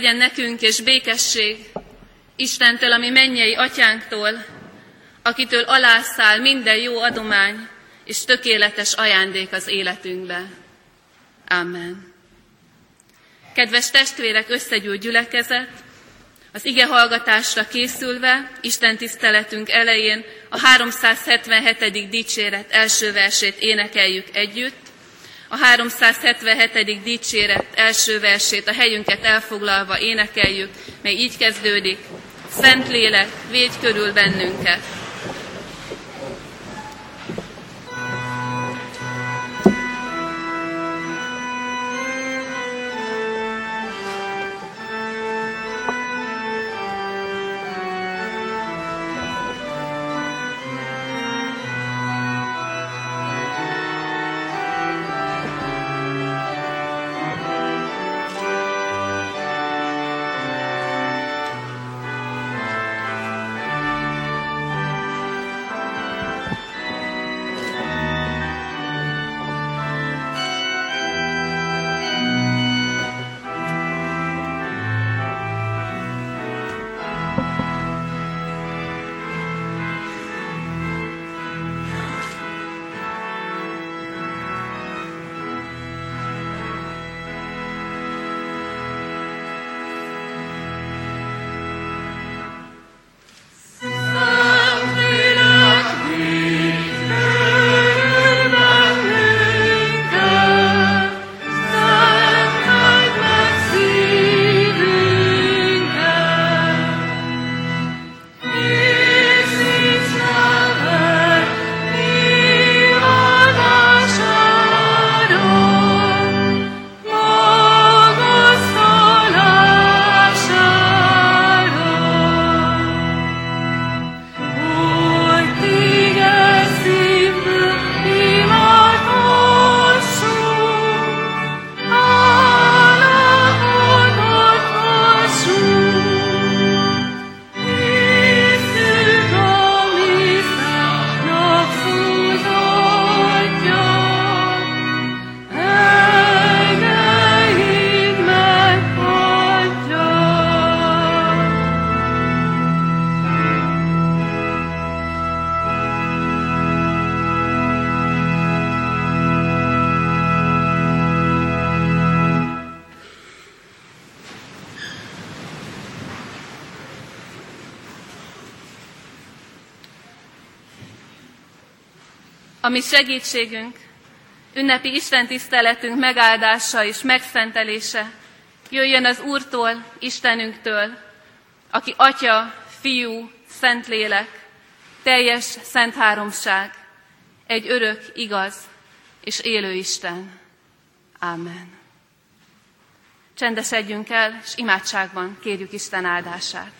legyen nekünk és békesség Istentől, ami mennyei atyánktól, akitől alászáll minden jó adomány és tökéletes ajándék az életünkbe. Amen. Kedves testvérek, összegyűlt gyülekezet, az ige hallgatásra készülve, Isten tiszteletünk elején a 377. dicséret első versét énekeljük együtt. A 377. dicséret első versét a helyünket elfoglalva énekeljük, mely így kezdődik. Szentlélek, védj körül bennünket! Ami segítségünk, ünnepi Isten tiszteletünk megáldása és megszentelése jöjjön az Úrtól, Istenünktől, aki Atya, Fiú, Szentlélek, teljes szent háromság, egy örök, igaz és élő Isten. Amen. Csendesedjünk el, és imádságban kérjük Isten áldását.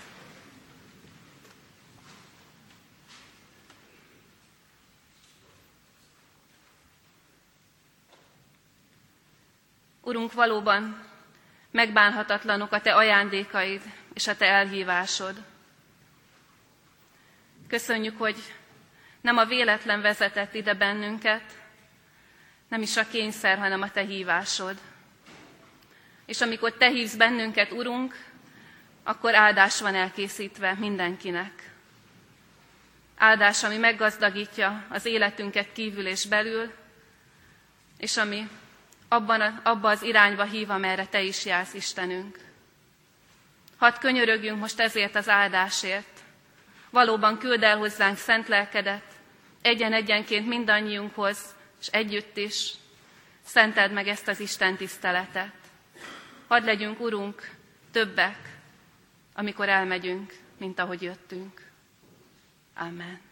Urunk, valóban megbánhatatlanok a Te ajándékaid és a Te elhívásod. Köszönjük, hogy nem a véletlen vezetett ide bennünket, nem is a kényszer, hanem a Te hívásod. És amikor Te hívsz bennünket, Urunk, akkor áldás van elkészítve mindenkinek. Áldás, ami meggazdagítja az életünket kívül és belül, és ami abban abba az irányba hív, amerre Te is jársz, Istenünk. Hadd könyörögjünk most ezért az áldásért. Valóban küld el hozzánk szent lelkedet, egyen-egyenként mindannyiunkhoz, és együtt is. Szenteld meg ezt az Isten tiszteletet. Hadd legyünk, Urunk, többek, amikor elmegyünk, mint ahogy jöttünk. Amen.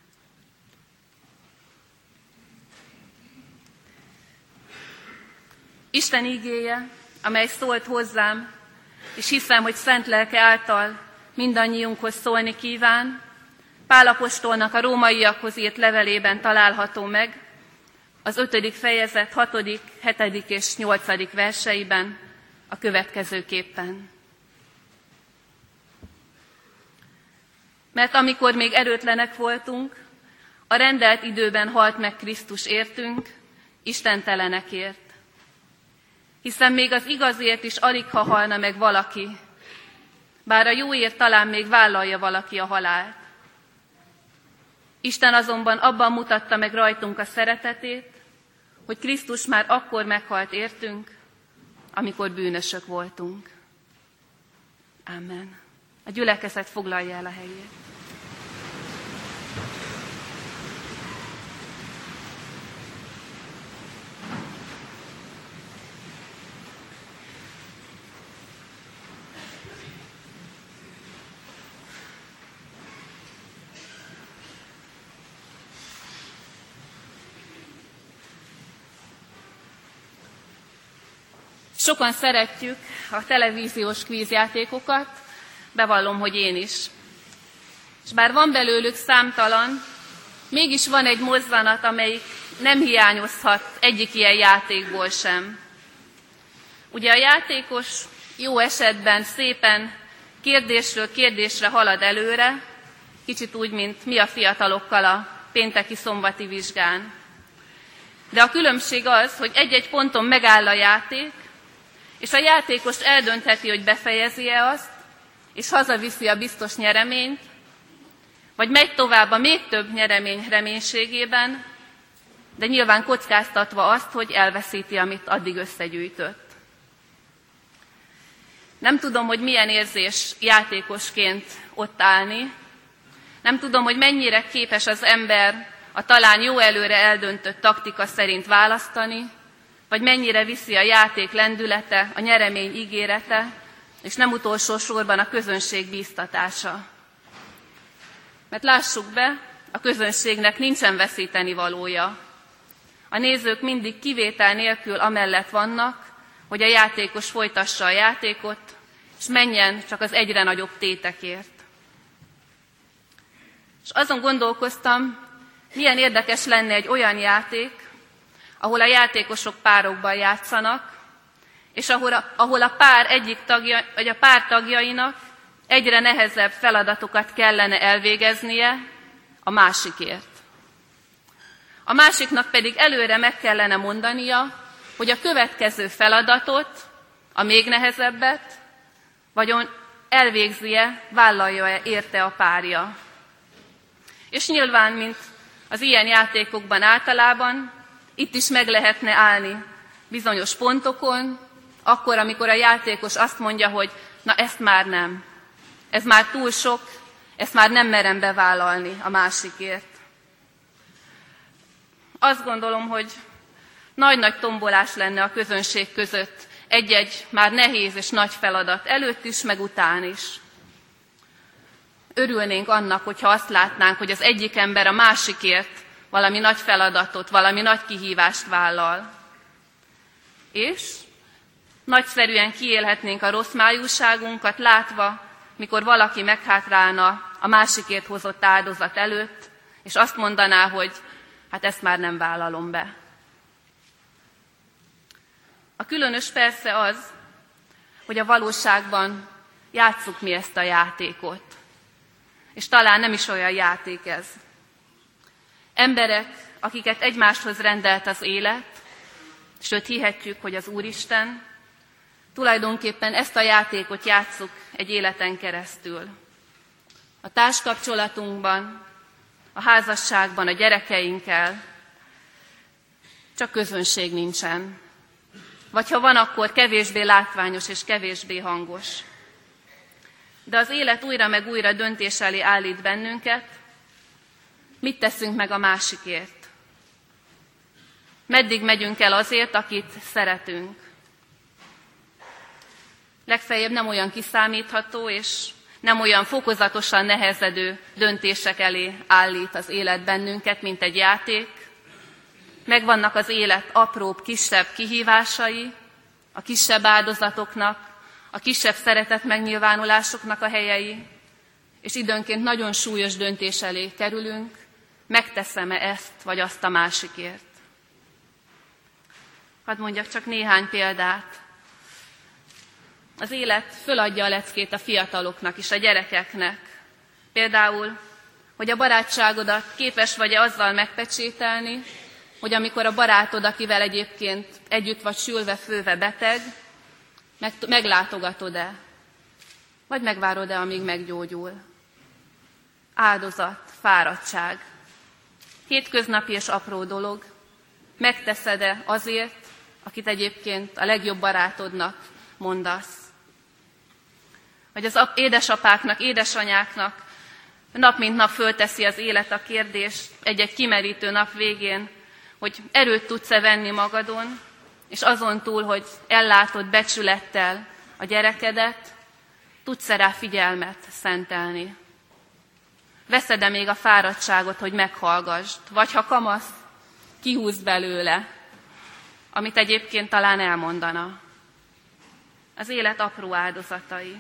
Isten ígéje, amely szólt hozzám, és hiszem, hogy szent lelke által mindannyiunkhoz szólni kíván, Pálapostolnak a rómaiakhoz írt levelében található meg, az ötödik fejezet hatodik, hetedik és nyolcadik verseiben a következőképpen. Mert amikor még erőtlenek voltunk, a rendelt időben halt meg Krisztus értünk, istentelenekért. Hiszen még az igazért is alig ha halna meg valaki, bár a jóért talán még vállalja valaki a halált. Isten azonban abban mutatta meg rajtunk a szeretetét, hogy Krisztus már akkor meghalt értünk, amikor bűnösök voltunk. Amen. A gyülekezet foglalja el a helyét. Sokan szeretjük a televíziós kvízjátékokat, bevallom, hogy én is. És bár van belőlük számtalan, mégis van egy mozzanat, amelyik nem hiányozhat egyik ilyen játékból sem. Ugye a játékos jó esetben szépen kérdésről kérdésre halad előre, kicsit úgy, mint mi a fiatalokkal a pénteki szombati vizsgán. De a különbség az, hogy egy-egy ponton megáll a játék, és a játékos eldöntheti, hogy befejezi-e azt, és hazaviszi a biztos nyereményt, vagy megy tovább a még több nyeremény reménységében, de nyilván kockáztatva azt, hogy elveszíti, amit addig összegyűjtött. Nem tudom, hogy milyen érzés játékosként ott állni, nem tudom, hogy mennyire képes az ember a talán jó előre eldöntött taktika szerint választani, vagy mennyire viszi a játék lendülete, a nyeremény ígérete, és nem utolsó sorban a közönség bíztatása. Mert lássuk be, a közönségnek nincsen veszíteni valója. A nézők mindig kivétel nélkül amellett vannak, hogy a játékos folytassa a játékot, és menjen csak az egyre nagyobb tétekért. És azon gondolkoztam, milyen érdekes lenne egy olyan játék, ahol a játékosok párokban játszanak, és ahol a, ahol a pár egyik tagja, vagy a pár tagjainak egyre nehezebb feladatokat kellene elvégeznie a másikért. A másiknak pedig előre meg kellene mondania, hogy a következő feladatot, a még nehezebbet, vagyon elvégzie, vállalja-e érte a párja. És nyilván, mint az ilyen játékokban általában, itt is meg lehetne állni bizonyos pontokon, akkor, amikor a játékos azt mondja, hogy na ezt már nem, ez már túl sok, ezt már nem merem bevállalni a másikért. Azt gondolom, hogy nagy-nagy tombolás lenne a közönség között egy-egy már nehéz és nagy feladat előtt is, meg után is. Örülnénk annak, hogyha azt látnánk, hogy az egyik ember a másikért valami nagy feladatot, valami nagy kihívást vállal. És nagyszerűen kiélhetnénk a rossz májúságunkat, látva, mikor valaki meghátrálna a másikért hozott áldozat előtt, és azt mondaná, hogy hát ezt már nem vállalom be. A különös persze az, hogy a valóságban játsszuk mi ezt a játékot. És talán nem is olyan játék ez. Emberek, akiket egymáshoz rendelt az élet, sőt hihetjük, hogy az Úristen, tulajdonképpen ezt a játékot játsszuk egy életen keresztül. A társkapcsolatunkban, a házasságban, a gyerekeinkkel, csak közönség nincsen. Vagy ha van, akkor kevésbé látványos és kevésbé hangos. De az élet újra meg újra döntés elé állít bennünket, mit teszünk meg a másikért. Meddig megyünk el azért, akit szeretünk. Legfeljebb nem olyan kiszámítható és nem olyan fokozatosan nehezedő döntések elé állít az élet bennünket, mint egy játék. Megvannak az élet apróbb, kisebb kihívásai, a kisebb áldozatoknak, a kisebb szeretet megnyilvánulásoknak a helyei, és időnként nagyon súlyos döntés elé kerülünk, megteszem-e ezt vagy azt a másikért. Hadd mondjak csak néhány példát az élet föladja a leckét a fiataloknak és a gyerekeknek. Például, hogy a barátságodat képes vagy-e azzal megpecsételni, hogy amikor a barátod, akivel egyébként együtt vagy sülve, főve beteg, meg, meglátogatod-e, vagy megvárod-e, amíg meggyógyul. Áldozat, fáradtság, hétköznapi és apró dolog, megteszed-e azért, akit egyébként a legjobb barátodnak mondasz vagy az édesapáknak, édesanyáknak nap mint nap fölteszi az élet a kérdést egy-egy kimerítő nap végén, hogy erőt tudsz-e venni magadon, és azon túl, hogy ellátod becsülettel a gyerekedet, tudsz-e rá figyelmet szentelni. Veszed-e még a fáradtságot, hogy meghallgasd, vagy ha kamasz, kihúz belőle, amit egyébként talán elmondana. Az élet apró áldozatai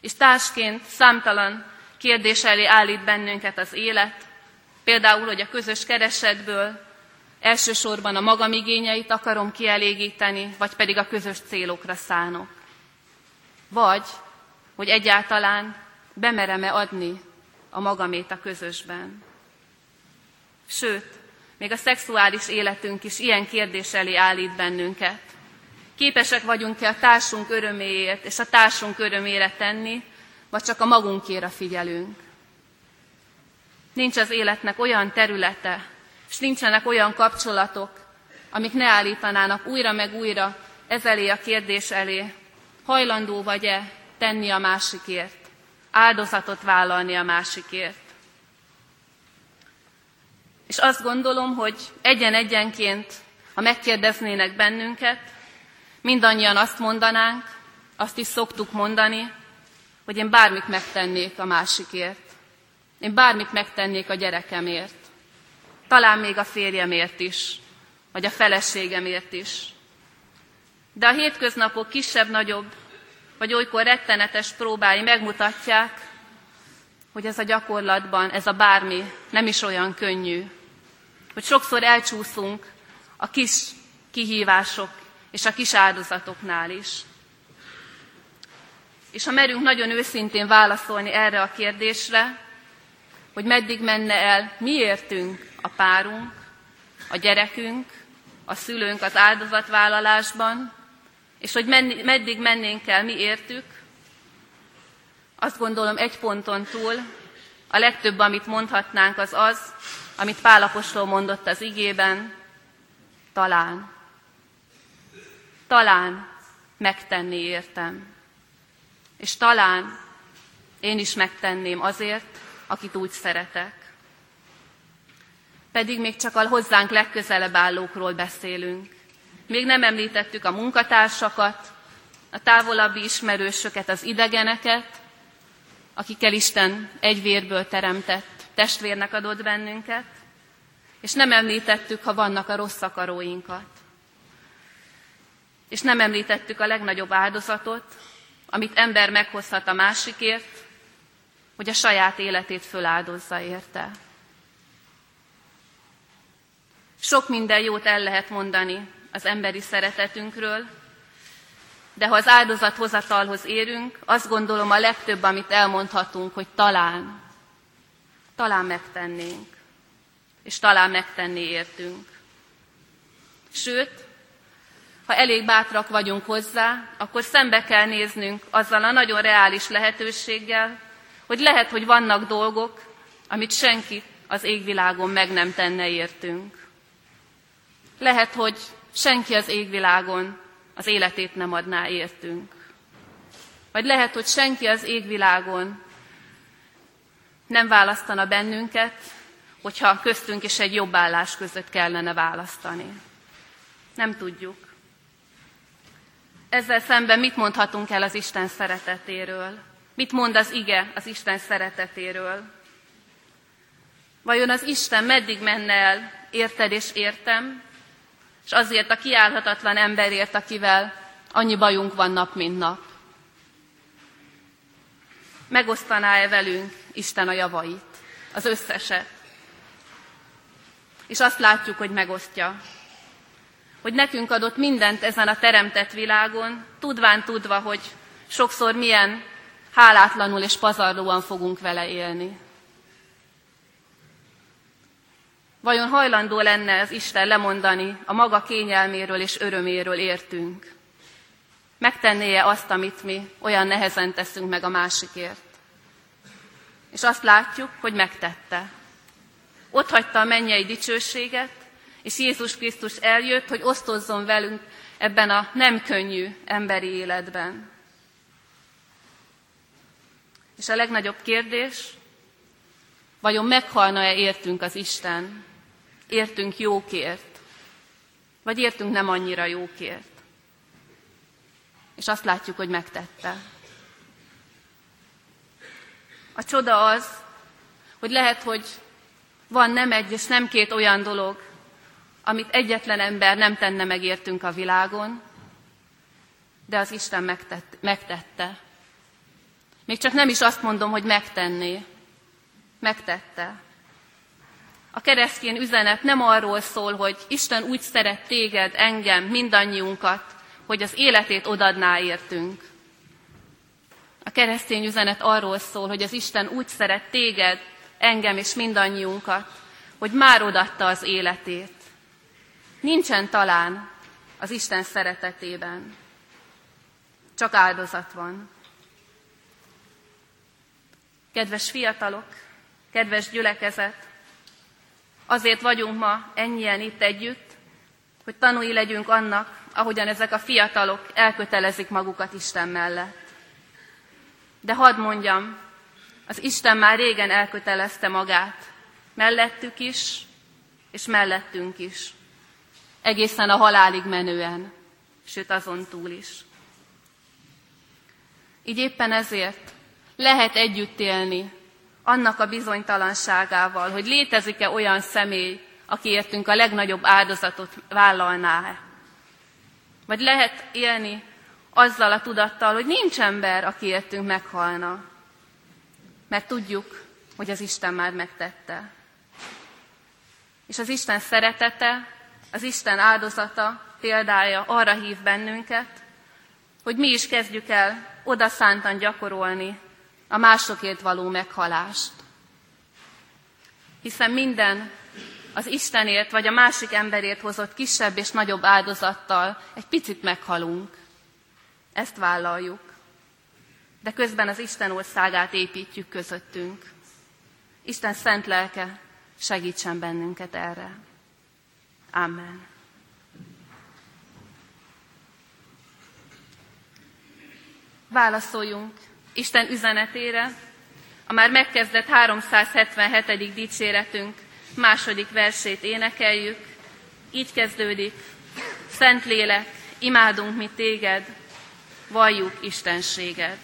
és társként számtalan kérdés elé állít bennünket az élet, például, hogy a közös keresetből elsősorban a magam igényeit akarom kielégíteni, vagy pedig a közös célokra szánok. Vagy, hogy egyáltalán bemerem-e adni a magamét a közösben. Sőt, még a szexuális életünk is ilyen kérdés elé állít bennünket. Képesek vagyunk-e a társunk öröméért és a társunk örömére tenni, vagy csak a magunkéra figyelünk. Nincs az életnek olyan területe, és nincsenek olyan kapcsolatok, amik ne állítanának újra meg újra ez elé a kérdés elé, hajlandó vagy-e tenni a másikért, áldozatot vállalni a másikért. És azt gondolom, hogy egyen-egyenként, ha megkérdeznének bennünket, mindannyian azt mondanánk, azt is szoktuk mondani, hogy én bármit megtennék a másikért. Én bármit megtennék a gyerekemért. Talán még a férjemért is, vagy a feleségemért is. De a hétköznapok kisebb-nagyobb, vagy olykor rettenetes próbái megmutatják, hogy ez a gyakorlatban, ez a bármi nem is olyan könnyű. Hogy sokszor elcsúszunk a kis kihívások és a kis áldozatoknál is. És ha merünk nagyon őszintén válaszolni erre a kérdésre, hogy meddig menne el miértünk a párunk, a gyerekünk, a szülőnk az áldozatvállalásban, és hogy meddig mennénk el mi értük, azt gondolom egy ponton túl a legtöbb, amit mondhatnánk, az az, amit Pálapostól mondott az igében, talán talán megtenni értem. És talán én is megtenném azért, akit úgy szeretek. pedig még csak a hozzánk legközelebb állókról beszélünk. Még nem említettük a munkatársakat, a távolabbi ismerősöket, az idegeneket, akikkel Isten egy vérből teremtett, testvérnek adott bennünket, és nem említettük, ha vannak a rossz akaróinkat. És nem említettük a legnagyobb áldozatot, amit ember meghozhat a másikért, hogy a saját életét föláldozza érte. Sok minden jót el lehet mondani az emberi szeretetünkről, de ha az áldozathozatalhoz érünk, azt gondolom a legtöbb, amit elmondhatunk, hogy talán, talán megtennénk, és talán megtenni értünk. Sőt, ha elég bátrak vagyunk hozzá, akkor szembe kell néznünk azzal a nagyon reális lehetőséggel, hogy lehet, hogy vannak dolgok, amit senki az égvilágon meg nem tenne értünk. Lehet, hogy senki az égvilágon az életét nem adná értünk. Vagy lehet, hogy senki az égvilágon nem választana bennünket, hogyha köztünk és egy jobb állás között kellene választani. Nem tudjuk. Ezzel szemben mit mondhatunk el az Isten szeretetéről? Mit mond az ige az Isten szeretetéről? Vajon az Isten meddig menne el, érted és értem, és azért a kiállhatatlan emberért, akivel annyi bajunk van nap, mint nap. Megosztaná-e velünk Isten a javait, az összeset? És azt látjuk, hogy megosztja. Hogy nekünk adott mindent ezen a teremtett világon, tudván tudva, hogy sokszor milyen hálátlanul és pazarlóan fogunk vele élni. Vajon hajlandó lenne az Isten lemondani a maga kényelméről és öröméről értünk? Megtenné-e azt, amit mi olyan nehezen teszünk meg a másikért? És azt látjuk, hogy megtette. Ott hagyta a mennyei dicsőséget, és Jézus Krisztus eljött, hogy osztozzon velünk ebben a nem könnyű emberi életben. És a legnagyobb kérdés, vajon meghalna-e értünk az Isten? Értünk jókért, vagy értünk nem annyira jókért. És azt látjuk, hogy megtette. A csoda az, hogy lehet, hogy van nem egy és nem két olyan dolog, amit egyetlen ember nem tenne meg értünk a világon, de az Isten megtette. megtette. Még csak nem is azt mondom, hogy megtenné. Megtette. A keresztény üzenet nem arról szól, hogy Isten úgy szeret téged, engem, mindannyiunkat, hogy az életét odadná értünk. A keresztény üzenet arról szól, hogy az Isten úgy szeret téged, engem és mindannyiunkat, hogy már odatta az életét. Nincsen talán az Isten szeretetében. Csak áldozat van. Kedves fiatalok, kedves gyülekezet, Azért vagyunk ma ennyien itt együtt, hogy tanúi legyünk annak, ahogyan ezek a fiatalok elkötelezik magukat Isten mellett. De hadd mondjam, az Isten már régen elkötelezte magát, mellettük is, és mellettünk is. Egészen a halálig menően, sőt azon túl is. Így éppen ezért lehet együtt élni annak a bizonytalanságával, hogy létezik-e olyan személy, aki értünk a legnagyobb áldozatot vállalná-e. Vagy lehet élni azzal a tudattal, hogy nincs ember, aki értünk meghalna. Mert tudjuk, hogy az Isten már megtette. És az Isten szeretete, az Isten áldozata példája arra hív bennünket, hogy mi is kezdjük el odaszántan gyakorolni a másokért való meghalást. Hiszen minden az Istenért vagy a másik emberért hozott kisebb és nagyobb áldozattal egy picit meghalunk. Ezt vállaljuk. De közben az Isten országát építjük közöttünk. Isten szent lelke segítsen bennünket erre. Amen. Válaszoljunk Isten üzenetére, a már megkezdett 377. dicséretünk második versét énekeljük. Így kezdődik. Szentlélek, imádunk mi téged, valljuk Istenséged.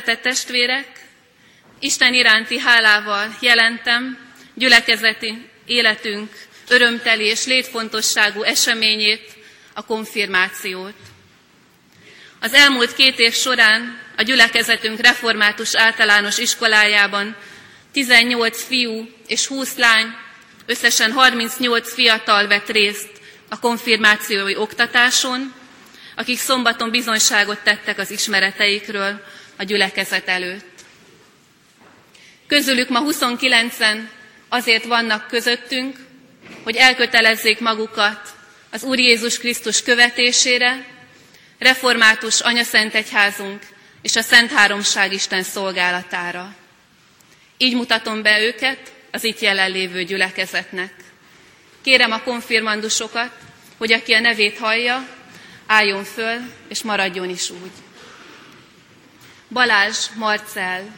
Szeretett testvérek, Isten iránti hálával jelentem gyülekezeti életünk örömteli és létfontosságú eseményét, a konfirmációt. Az elmúlt két év során a gyülekezetünk református általános iskolájában 18 fiú és 20 lány, összesen 38 fiatal vett részt a konfirmációi oktatáson, akik szombaton bizonyságot tettek az ismereteikről, a gyülekezet előtt. Közülük ma 29-en azért vannak közöttünk, hogy elkötelezzék magukat az Úr Jézus Krisztus követésére, református anyaszent egyházunk és a Szent Háromság Isten szolgálatára. Így mutatom be őket az itt jelenlévő gyülekezetnek. Kérem a konfirmandusokat, hogy aki a nevét hallja, álljon föl, és maradjon is úgy. Balázs Marcel,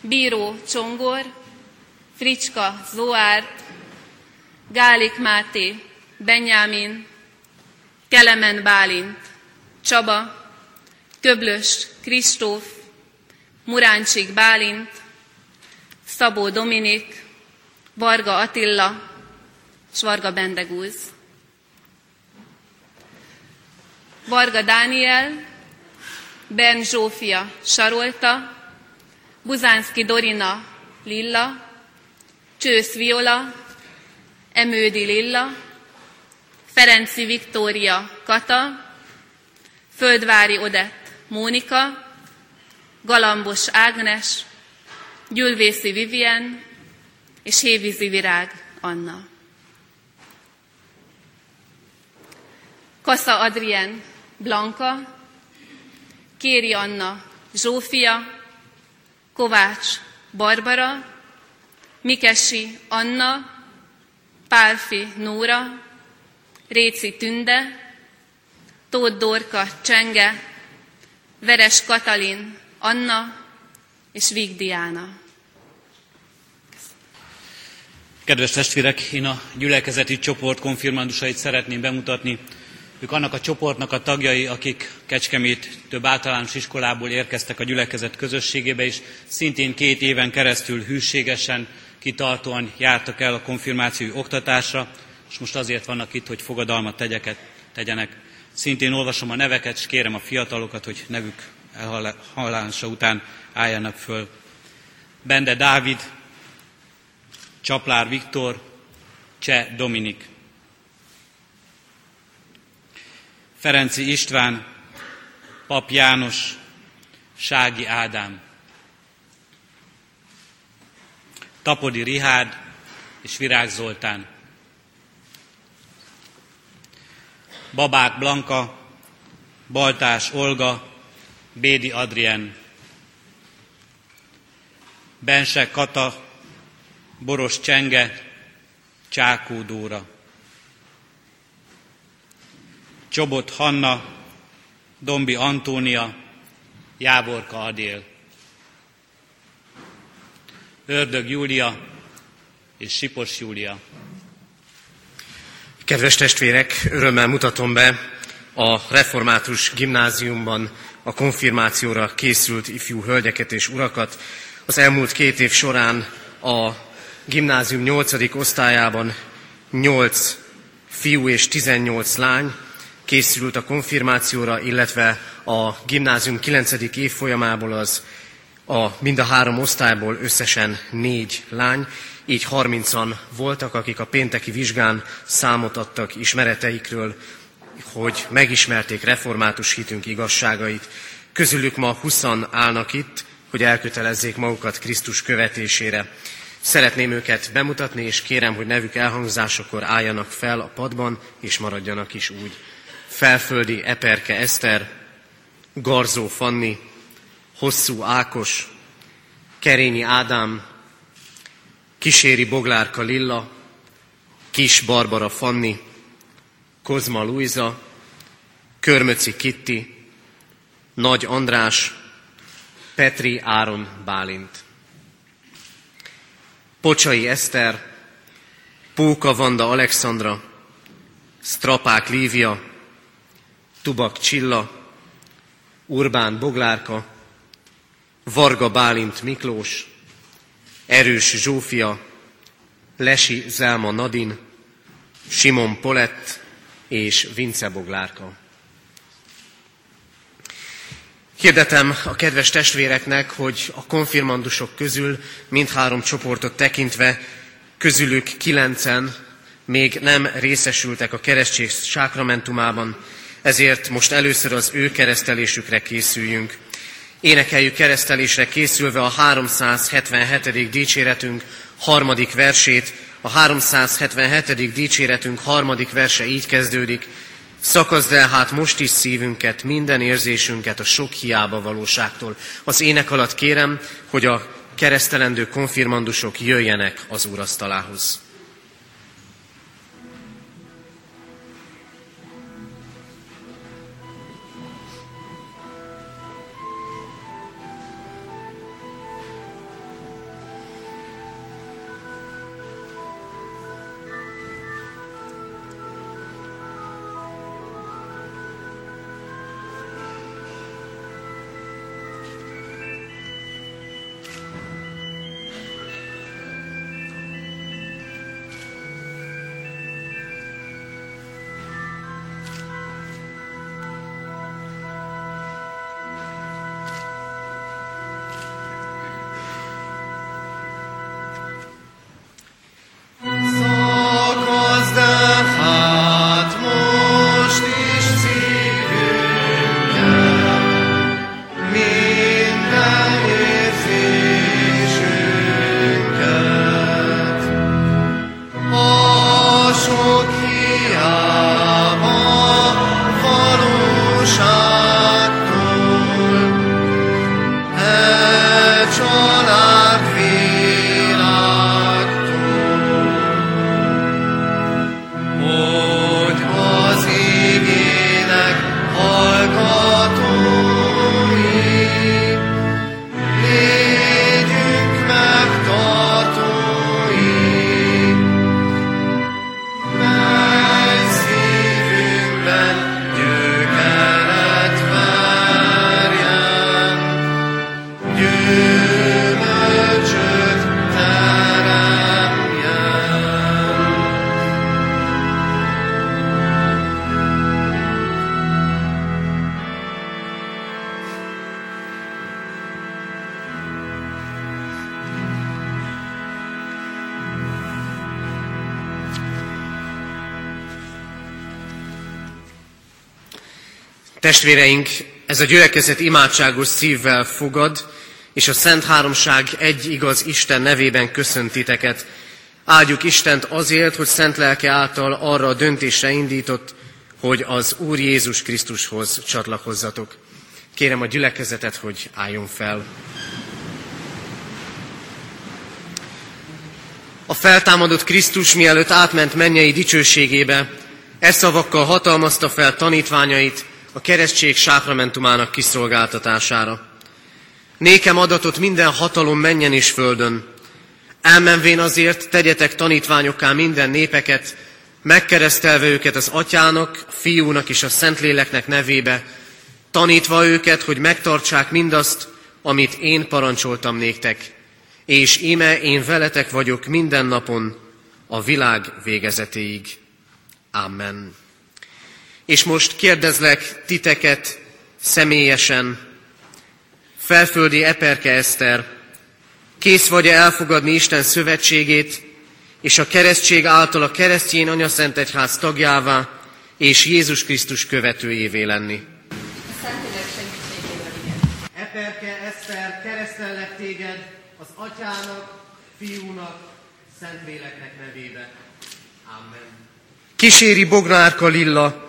Bíró Csongor, Fricska Zoárt, Gálik Máté, Benyámin, Kelemen Bálint, Csaba, Köblös Kristóf, Muráncsik Bálint, Szabó Dominik, Varga Attila, Svarga Bendegúz. Varga Dániel, Ben Zsófia Sarolta, Buzánszki Dorina Lilla, Csősz Viola, Emődi Lilla, Ferenci Viktória Kata, Földvári Odett Mónika, Galambos Ágnes, Gyülvészi Vivien és Hévízi Virág Anna. Kassa Adrien Blanka, Kéri Anna Zsófia, Kovács Barbara, Mikesi Anna, Pálfi Nóra, Réci Tünde, Tóth Dorka Csenge, Veres Katalin Anna és Víg Diana. Kedves testvérek, én a gyülekezeti csoport konfirmandusait szeretném bemutatni. Ők annak a csoportnak a tagjai, akik Kecskemét több általános iskolából érkeztek a gyülekezet közösségébe, és szintén két éven keresztül hűségesen, kitartóan jártak el a konfirmációi oktatásra, és most azért vannak itt, hogy fogadalmat tegyeket, tegyenek. Szintén olvasom a neveket, és kérem a fiatalokat, hogy nevük elhallása után álljanak föl. Bende Dávid, Csaplár Viktor, Cseh Dominik. Ferenci István, Pap János, Sági Ádám. Tapodi Rihárd és Virág Zoltán. Babák Blanka, Baltás Olga, Bédi Adrien. Bense Kata, Boros Csenge, Csákó Dóra. Csobot Hanna, Dombi Antónia, Jávorka Adél. Ördög Júlia és Sipos Júlia. Kedves testvérek, örömmel mutatom be a Református Gimnáziumban a konfirmációra készült ifjú hölgyeket és urakat. Az elmúlt két év során a gimnázium 8. osztályában 8 fiú és 18 lány készült a konfirmációra, illetve a gimnázium 9. évfolyamából az a mind a három osztályból összesen négy lány, így 30-an voltak, akik a pénteki vizsgán számot adtak ismereteikről, hogy megismerték református hitünk igazságait. Közülük ma 20 állnak itt, hogy elkötelezzék magukat Krisztus követésére. Szeretném őket bemutatni, és kérem, hogy nevük elhangzásakor álljanak fel a padban, és maradjanak is úgy. Felföldi Eperke Eszter, Garzó Fanni, Hosszú Ákos, Kerényi Ádám, Kíséri Boglárka Lilla, Kis Barbara Fanni, Kozma Luisa, Körmöci Kitti, Nagy András, Petri Áron Bálint. Pocsai Eszter, Póka Vanda Alexandra, Strapák Lívia, Tubak Csilla, Urbán Boglárka, Varga Bálint Miklós, Erős Zsófia, Lesi Zelma Nadin, Simon Polett és Vince Boglárka. Hirdetem a kedves testvéreknek, hogy a konfirmandusok közül mindhárom csoportot tekintve közülük kilencen még nem részesültek a keresztség sákramentumában, ezért most először az ő keresztelésükre készüljünk. Énekeljük keresztelésre készülve a 377. dicséretünk harmadik versét. A 377. dicséretünk harmadik verse így kezdődik. Szakazd el hát most is szívünket, minden érzésünket a sok hiába valóságtól. Az ének alatt kérem, hogy a keresztelendő konfirmandusok jöjjenek az úrasztalához. Testvéreink, ez a gyülekezet imádságos szívvel fogad, és a Szent Háromság egy igaz Isten nevében köszönt titeket. Áldjuk Istent azért, hogy szent lelke által arra a döntésre indított, hogy az Úr Jézus Krisztushoz csatlakozzatok. Kérem a gyülekezetet, hogy álljon fel. A feltámadott Krisztus mielőtt átment mennyei dicsőségébe, e szavakkal hatalmazta fel tanítványait a keresztség sákramentumának kiszolgáltatására. Nékem adatot minden hatalom menjen és földön. Elmenvén azért tegyetek tanítványokká minden népeket, megkeresztelve őket az atyának, fiúnak és a szentléleknek nevébe, tanítva őket, hogy megtartsák mindazt, amit én parancsoltam néktek. És íme én veletek vagyok minden napon a világ végezetéig. Amen. És most kérdezlek titeket személyesen, felföldi Eperke Eszter, kész vagy-e elfogadni Isten szövetségét, és a keresztség által a keresztjén anyaszentegyház tagjává, és Jézus Krisztus követőjévé lenni. Eperke Eszter, keresztellek téged az atyának, fiúnak, Szentléleknek nevébe. Amen. Kíséri Bognárka Lilla,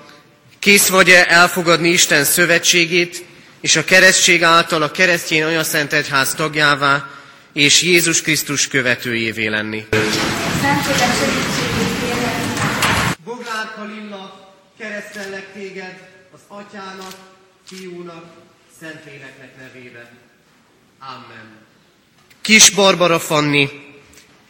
kész vagy-e elfogadni Isten szövetségét, és a keresztség által a keresztjén anyaszent egyház tagjává, és Jézus Krisztus követőjévé lenni. Szentlélek segítségét kérlek. Boglárka Lilla, keresztellek téged az atyának, fiúnak, Szentléleknek nevébe. Amen. Kis Barbara Fanni,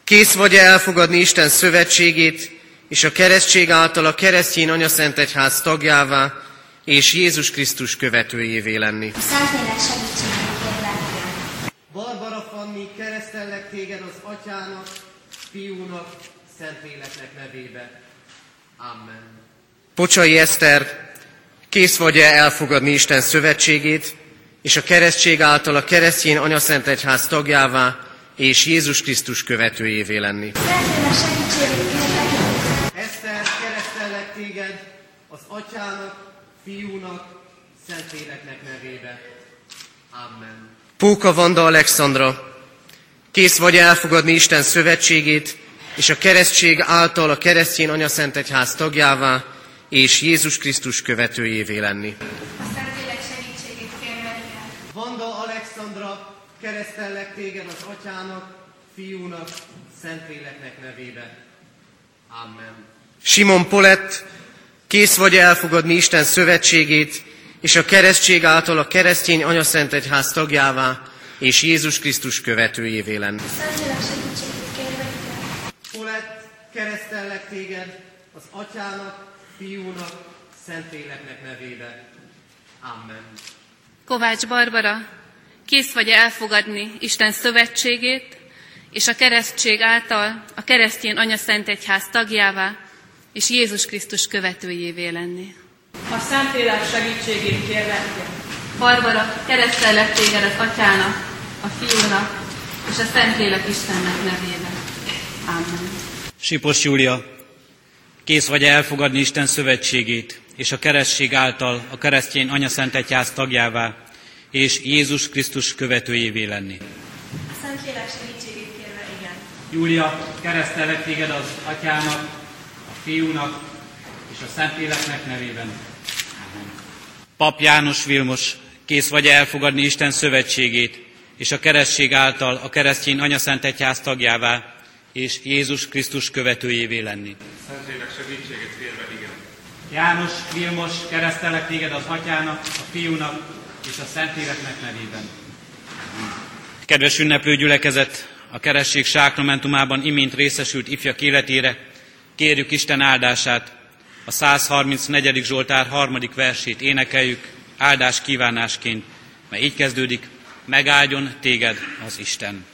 kész vagy-e elfogadni Isten szövetségét, és a keresztség által a keresztjén anyaszent egyház tagjává, és Jézus Krisztus követőjévé lenni. A Szentlélek segítségét kérlek. Barbara Fanni, keresztellek téged az atyának, fiúnak, Szentléleknek nevébe. Amen. Pocsai Eszter, kész vagy-e elfogadni Isten szövetségét, és a keresztség által a keresztjén anyaszent egyház tagjává, és Jézus Krisztus követőjévé lenni. Szentlélek segítségét kérlek. Eszter, keresztellek téged az atyának, fiúnak, Szentléleknek nevébe. Amen. Póka Vanda Alexandra, kész vagy elfogadni Isten szövetségét, és a keresztség által a keresztjén anyaszent egyház tagjává, és Jézus Krisztus követőjévé lenni. A Szentlélek segítségét kérlek. Vanda Alexandra, keresztellek téged az atyának, fiúnak, Szentléleknek nevébe. Amen. Simon Polett, kész vagy elfogadni Isten szövetségét, és a keresztség által a keresztény anyaszent egyház tagjává, és Jézus Krisztus követőjévé lenni. Polett, keresztellek téged az atyának, fiúnak, Szentléleknek nevébe. Amen. Kovács Barbara, kész vagy elfogadni Isten szövetségét, és a keresztség által a keresztjén anyaszent egyház tagjává, és Jézus Krisztus követőjévé lenni. A Szentlélek segítségét kérlek. Barbara, keresztellek téged az atyának, a fiúnak, és a Szentlélek Istennek nevében. Amen. Sipos Júlia, kész vagy elfogadni Isten szövetségét, és a keresztség által a keresztény anyaszent egyház tagjává, és Jézus Krisztus követőjévé lenni. A Szentlélek segítségét kérve, igen. Júlia, keresztelek téged az atyának, fiúnak és a Szentléleknek nevében. Amen. Pap János Vilmos, kész vagy elfogadni Isten szövetségét, és a keresztség által a keresztény anyaszent egyház tagjává, és Jézus Krisztus követőjévé lenni. Szentlélek segítségét kérve, igen. János Vilmos, keresztelek téged az atyának, a fiúnak és a Szentléleknek nevében. Kedves ünneplő gyülekezet, a keresség sákramentumában imént részesült ifjak életére kérjük Isten áldását. A 134. Zsoltár harmadik versét énekeljük áldás kívánásként, mert így kezdődik, megáldjon téged az Isten.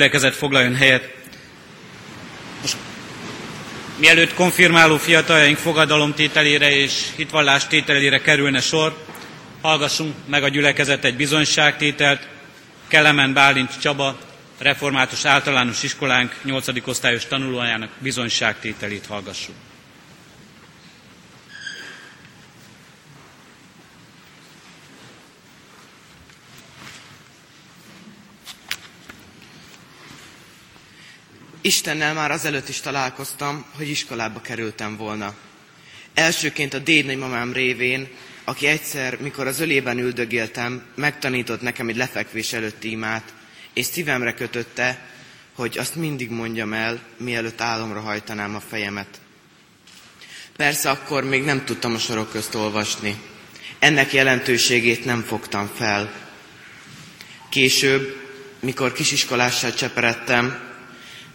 Gyülekezet foglaljon helyet. Most mielőtt konfirmáló fiataljaink fogadalomtételére és hitvallástételére kerülne sor, hallgassunk meg a gyülekezet egy bizonyságtételt. Kelemen Bálint Csaba, református általános iskolánk 8. osztályos tanulójának bizonyságtételét hallgassuk. Istennel már azelőtt is találkoztam, hogy iskolába kerültem volna. Elsőként a dédnagymamám révén, aki egyszer, mikor az ölében üldögéltem, megtanított nekem egy lefekvés előtti imát, és szívemre kötötte, hogy azt mindig mondjam el, mielőtt álomra hajtanám a fejemet. Persze akkor még nem tudtam a sorok közt olvasni. Ennek jelentőségét nem fogtam fel. Később, mikor kisiskolással cseperedtem,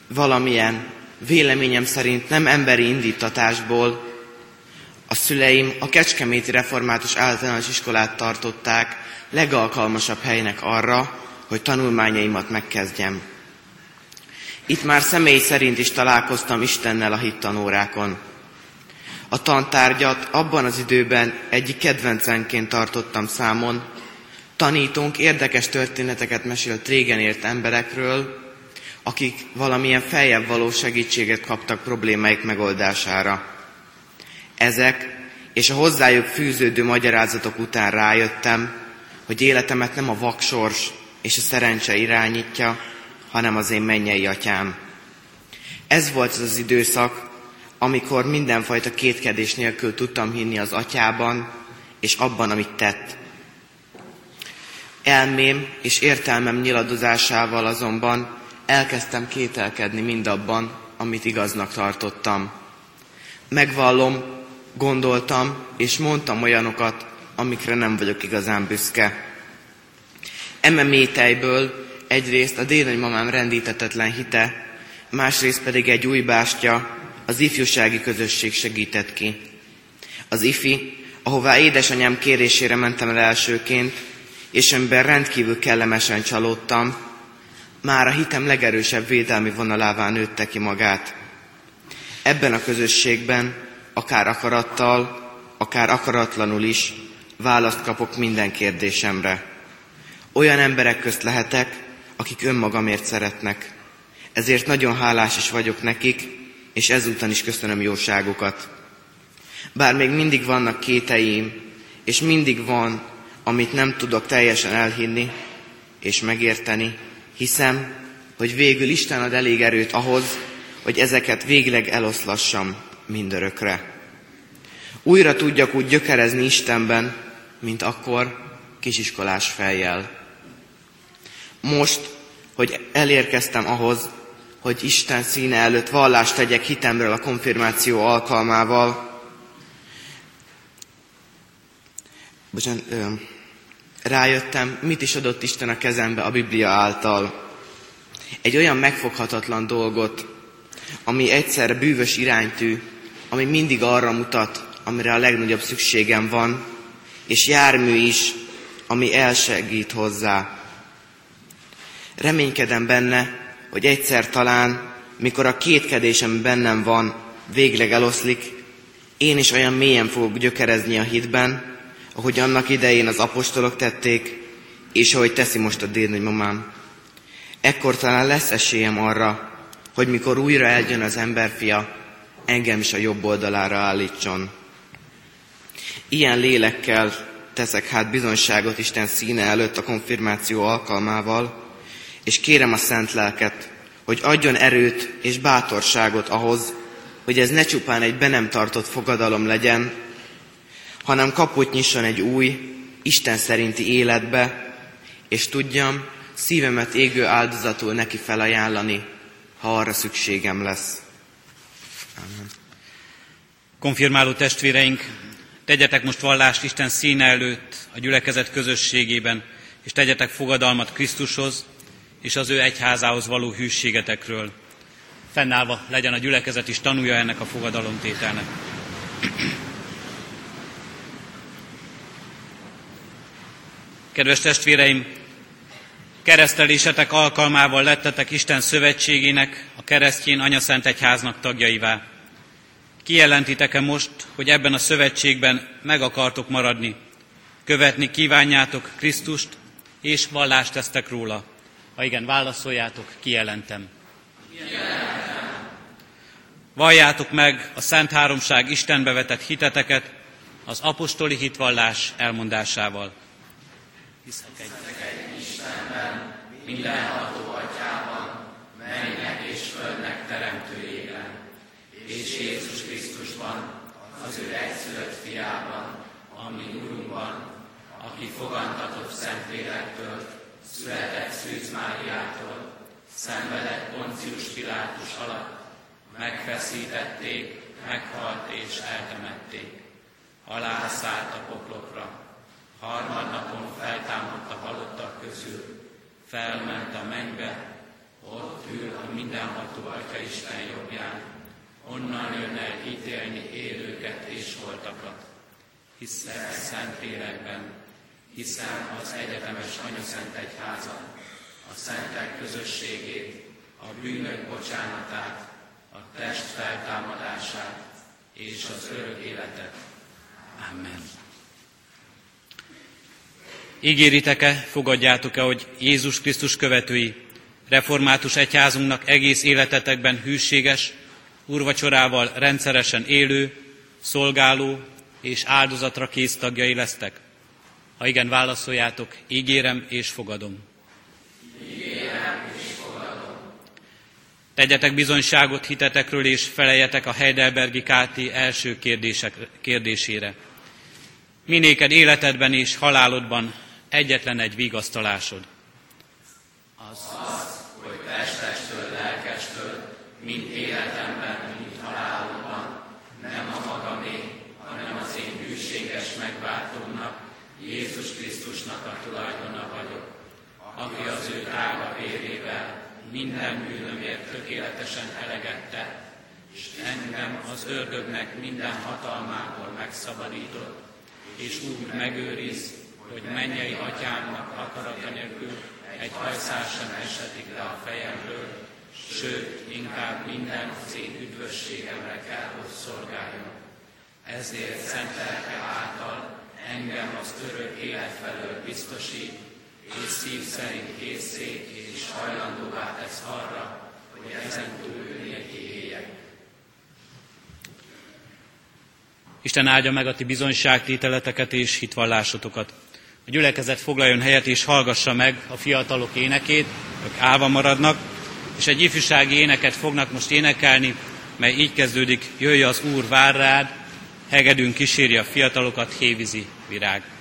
valamilyen véleményem szerint nem emberi indítatásból a szüleim a Kecskeméti Református Általános Iskolát tartották legalkalmasabb helynek arra, hogy tanulmányaimat megkezdjem. Itt már személy szerint is találkoztam Istennel a hittanórákon. A tantárgyat abban az időben egyik kedvencenként tartottam számon. Tanítunk érdekes történeteket mesélt régen ért emberekről, akik valamilyen feljebb való segítséget kaptak problémáik megoldására. Ezek és a hozzájuk fűződő magyarázatok után rájöttem, hogy életemet nem a vaksors és a szerencse irányítja, hanem az én mennyei atyám. Ez volt az az időszak, amikor mindenfajta kétkedés nélkül tudtam hinni az atyában, és abban, amit tett. Elmém és értelmem nyiladozásával azonban elkezdtem kételkedni mindabban, amit igaznak tartottam. Megvallom, gondoltam és mondtam olyanokat, amikre nem vagyok igazán büszke. Eme métejből egyrészt a dédnagymamám rendítetetlen hite, másrészt pedig egy új bástya, az ifjúsági közösség segített ki. Az ifi, ahová édesanyám kérésére mentem el elsőként, és amiben rendkívül kellemesen csalódtam, már a hitem legerősebb védelmi vonalává nőtte ki magát. Ebben a közösségben, akár akarattal, akár akaratlanul is választ kapok minden kérdésemre. Olyan emberek közt lehetek, akik önmagamért szeretnek. Ezért nagyon hálás is vagyok nekik, és ezúton is köszönöm jóságukat. Bár még mindig vannak kéteim, és mindig van, amit nem tudok teljesen elhinni és megérteni, Hiszem, hogy végül Isten ad elég erőt ahhoz, hogy ezeket végleg eloszlassam mindörökre. Újra tudjak úgy gyökerezni Istenben, mint akkor kisiskolás fejjel. Most, hogy elérkeztem ahhoz, hogy Isten színe előtt vallást tegyek hitemről a konfirmáció alkalmával, bocsánat, ö, rájöttem, mit is adott Isten a kezembe a Biblia által. Egy olyan megfoghatatlan dolgot, ami egyszer bűvös iránytű, ami mindig arra mutat, amire a legnagyobb szükségem van, és jármű is, ami elsegít hozzá. Reménykedem benne, hogy egyszer talán, mikor a kétkedésem bennem van, végleg eloszlik, én is olyan mélyen fogok gyökerezni a hitben, ahogy annak idején az apostolok tették, és ahogy teszi most a dédnagymamám. Ekkor talán lesz esélyem arra, hogy mikor újra eljön az emberfia, engem is a jobb oldalára állítson. Ilyen lélekkel teszek hát bizonyságot Isten színe előtt a konfirmáció alkalmával, és kérem a szent lelket, hogy adjon erőt és bátorságot ahhoz, hogy ez ne csupán egy be nem tartott fogadalom legyen, hanem kaput nyisson egy új, Isten szerinti életbe, és tudjam, szívemet égő áldozatul neki felajánlani, ha arra szükségem lesz. Amen. Konfirmáló testvéreink, tegyetek most vallást Isten színe előtt a gyülekezet közösségében, és tegyetek fogadalmat Krisztushoz és az ő egyházához való hűségetekről. Fennállva legyen a gyülekezet is tanulja ennek a fogadalomtételnek. Kedves testvéreim, keresztelésetek alkalmával lettetek Isten szövetségének, a keresztjén anyaszent egyháznak tagjaivá. Kijelentitek-e most, hogy ebben a szövetségben meg akartok maradni, követni kívánjátok Krisztust, és vallást tesztek róla? Ha igen, válaszoljátok, kijelentem. Valljátok meg a Szent Háromság Istenbe vetett hiteteket az apostoli hitvallás elmondásával. Hiszek egy Istenben, mindenható atyában, mennek és földnek teremtőjében, és Jézus Krisztusban, az ő egyszülött fiában, ami Urunkban, aki fogantatott Szentlélektől, született Szűz Máriától, szenvedett Poncius Pilátus alatt, megfeszítették, meghalt és eltemették. Alászállt a poklokra, harmadnapon feltámadt a halottak közül, felment a mennybe, ott ül a mindenható Atya Isten jobbján, onnan jön el ítélni élőket és holtakat. Hiszek Szentlélekben, hiszem az egyetemes Anyaszent Egyházat, a szentek közösségét, a bűnök bocsánatát, a test feltámadását és az örök életet. Amen. Ígéritek-e, fogadjátok-e, hogy Jézus Krisztus követői, református egyházunknak egész életetekben hűséges, urvacsorával rendszeresen élő, szolgáló és áldozatra kész tagjai lesztek? Ha igen, válaszoljátok, ígérem és fogadom. Ígérem és fogadom. Tegyetek bizonyságot hitetekről és feleljetek a Heidelbergi KT első kérdések, kérdésére. Minéked életedben és halálodban egyetlen egy vigasztalásod. Az, az hogy testestől, lelkestől, mind életemben, mind halálomban, nem a magamé, hanem az én hűséges megváltómnak, Jézus Krisztusnak a tulajdona vagyok, aki az ő drága vérével minden bűnömért tökéletesen elegette, és engem az ördögnek minden hatalmából megszabadított, és úgy megőriz, hogy mennyei atyámnak akarata nélkül egy hajszál sem esetik le a fejemről, sőt, inkább minden az én üdvösségemre kell, hogy szolgáljon. Ezért szent lelke által engem az örök élet felől biztosít, és szív szerint készít és hajlandóvá tesz arra, hogy ezen túl éljek. Isten áldja meg a ti bizonyságtételeteket és hitvallásotokat. A gyülekezet foglaljon helyet és hallgassa meg a fiatalok énekét, ők állva maradnak, és egy ifjúsági éneket fognak most énekelni, mely így kezdődik, jöjj az Úr, vár rád, hegedünk kíséri a fiatalokat, hévizi virág.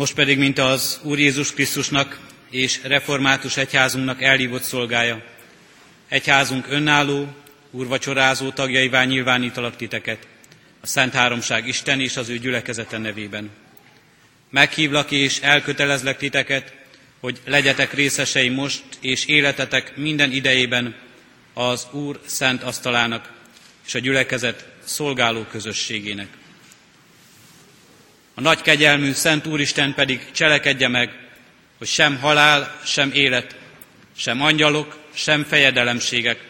Most pedig, mint az Úr Jézus Krisztusnak és református egyházunknak elhívott szolgája, egyházunk önálló, úrvacsorázó tagjaivá nyilvánítalak titeket, a Szent Háromság Isten és az ő gyülekezete nevében. Meghívlak és elkötelezlek titeket, hogy legyetek részesei most és életetek minden idejében az Úr szent asztalának és a gyülekezet szolgáló közösségének. A nagy kegyelmű Szent Úristen pedig cselekedje meg, hogy sem halál, sem élet, sem angyalok, sem fejedelemségek,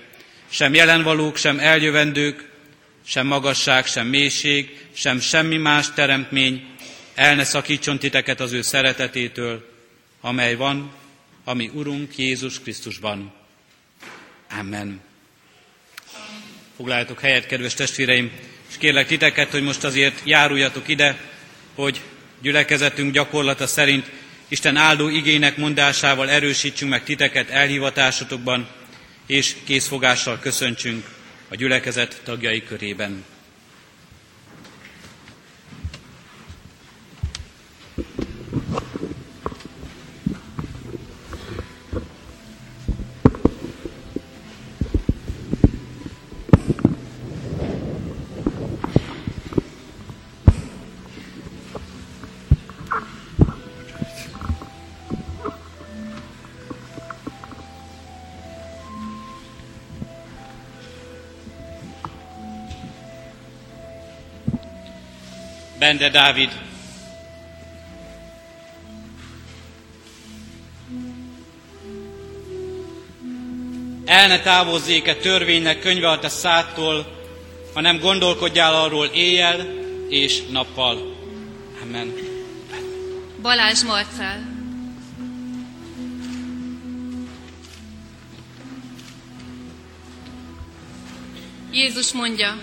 sem jelenvalók, sem eljövendők, sem magasság, sem mélység, sem semmi más teremtmény el ne szakítson titeket az ő szeretetétől, amely van, ami Urunk Jézus Krisztusban. Amen. Foglaljatok helyet, kedves testvéreim, és kérlek titeket, hogy most azért járuljatok ide, hogy gyülekezetünk gyakorlata szerint Isten áldó igének mondásával erősítsünk meg titeket elhivatásotokban, és készfogással köszöntsünk a gyülekezet tagjai körében. Bende Dávid. El ne távozzék-e törvénynek könyve a te szától, hanem gondolkodjál arról éjjel és nappal. Amen. Balázs Marcel. Jézus mondja,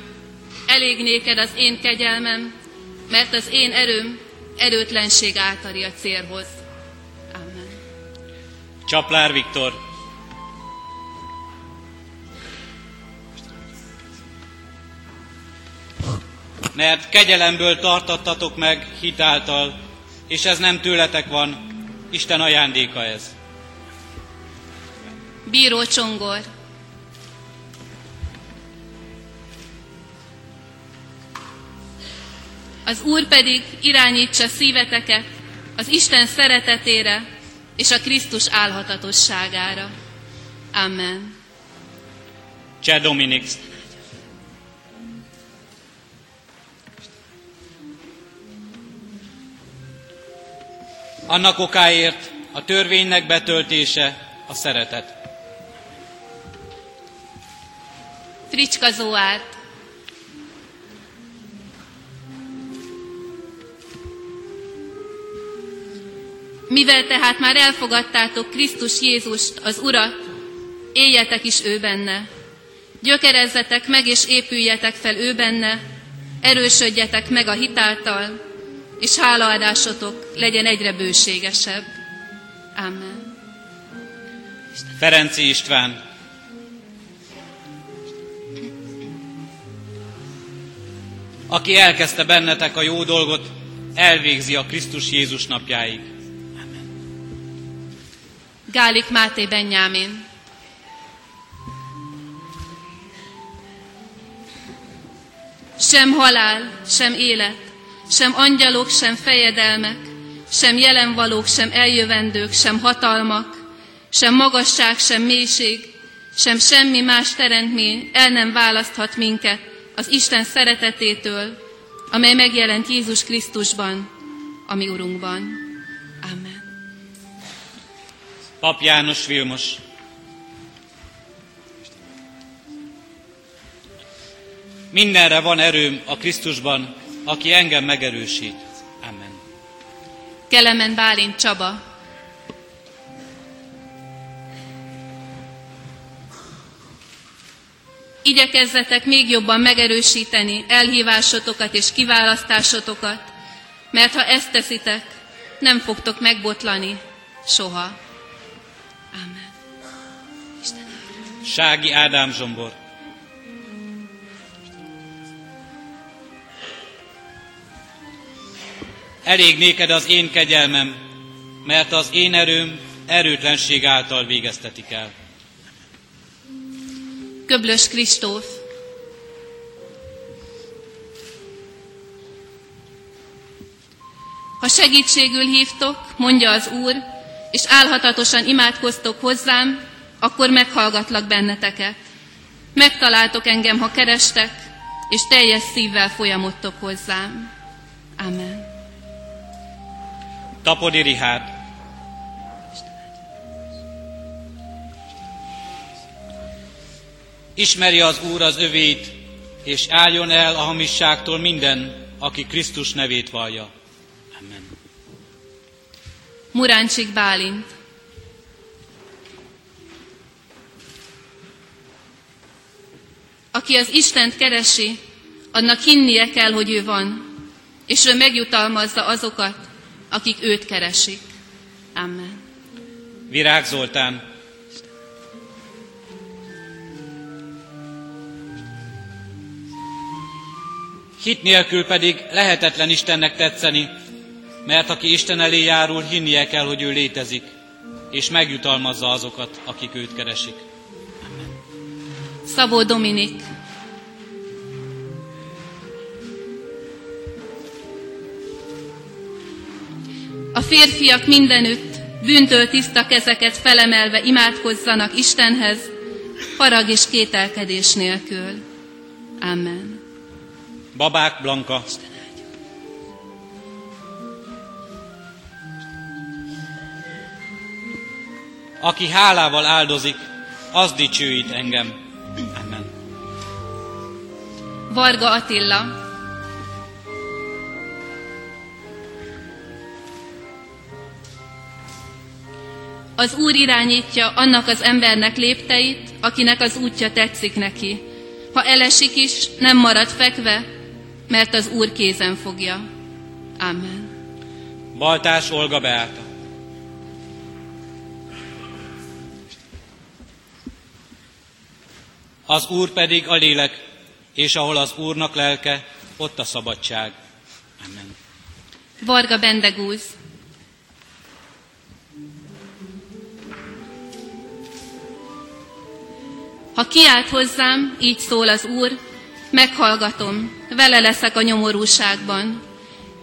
elég néked az én kegyelmem, mert az én erőm erőtlenség általi a célhoz. Amen. Csaplár Viktor. Mert kegyelemből tartattatok meg hitáltal, és ez nem tőletek van, Isten ajándéka ez. Bíró Csongor. Az Úr pedig irányítsa szíveteket az Isten szeretetére és a Krisztus álhatatosságára. Amen. Cseh Dominik. Annak okáért a törvénynek betöltése a szeretet. Fricska Zoárt. Mivel tehát már elfogadtátok Krisztus Jézust, az Urat, éljetek is ő benne. Gyökerezzetek meg és épüljetek fel ő benne, erősödjetek meg a hitáltal, és hálaadásotok legyen egyre bőségesebb. Amen. Ferenci István. Aki elkezdte bennetek a jó dolgot, elvégzi a Krisztus Jézus napjáig. Gálik Máté Benyámin. Sem halál, sem élet, sem angyalok, sem fejedelmek, sem jelenvalók, sem eljövendők, sem hatalmak, sem magasság, sem mélység, sem semmi más teremtmény el nem választhat minket az Isten szeretetétől, amely megjelent Jézus Krisztusban, ami Urunkban. Pap János Vilmos. Mindenre van erőm a Krisztusban, aki engem megerősít. Amen. Kelemen Bálint Csaba. Igyekezzetek még jobban megerősíteni elhívásotokat és kiválasztásotokat, mert ha ezt teszitek, nem fogtok megbotlani soha. Sági Ádám Zsombor. elég néked az én kegyelmem, mert az én erőm erőtlenség által végeztetik el. Köblös Kristóf, Ha segítségül hívtok, mondja az Úr, és álhatatosan imádkoztok hozzám, akkor meghallgatlak benneteket. Megtaláltok engem, ha kerestek, és teljes szívvel folyamodtok hozzám. Amen. Tapodi Rihárd. Ismeri az Úr az övét, és álljon el a hamisságtól minden, aki Krisztus nevét vallja. Amen. Muráncsik Bálint. Aki az Istent keresi, annak hinnie kell, hogy ő van, és ő megjutalmazza azokat, akik őt keresik. Amen. Virág Zoltán. Hit nélkül pedig lehetetlen Istennek tetszeni, mert aki Isten elé járul, hinnie kell, hogy ő létezik, és megjutalmazza azokat, akik őt keresik. Szabó Dominik. A férfiak mindenütt bűntől tiszta kezeket felemelve imádkozzanak Istenhez, harag és kételkedés nélkül. Amen. Babák Blanka. Aki hálával áldozik, az dicsőít engem. Amen. Varga Attila. Az Úr irányítja annak az embernek lépteit, akinek az útja tetszik neki. Ha elesik is, nem marad fekve, mert az Úr kézen fogja. Amen. Baltás Olga Beáta. Az Úr pedig a lélek, és ahol az Úrnak lelke, ott a szabadság. Amen. Varga Bendegúz. Ha kiált hozzám, így szól az Úr, meghallgatom, vele leszek a nyomorúságban.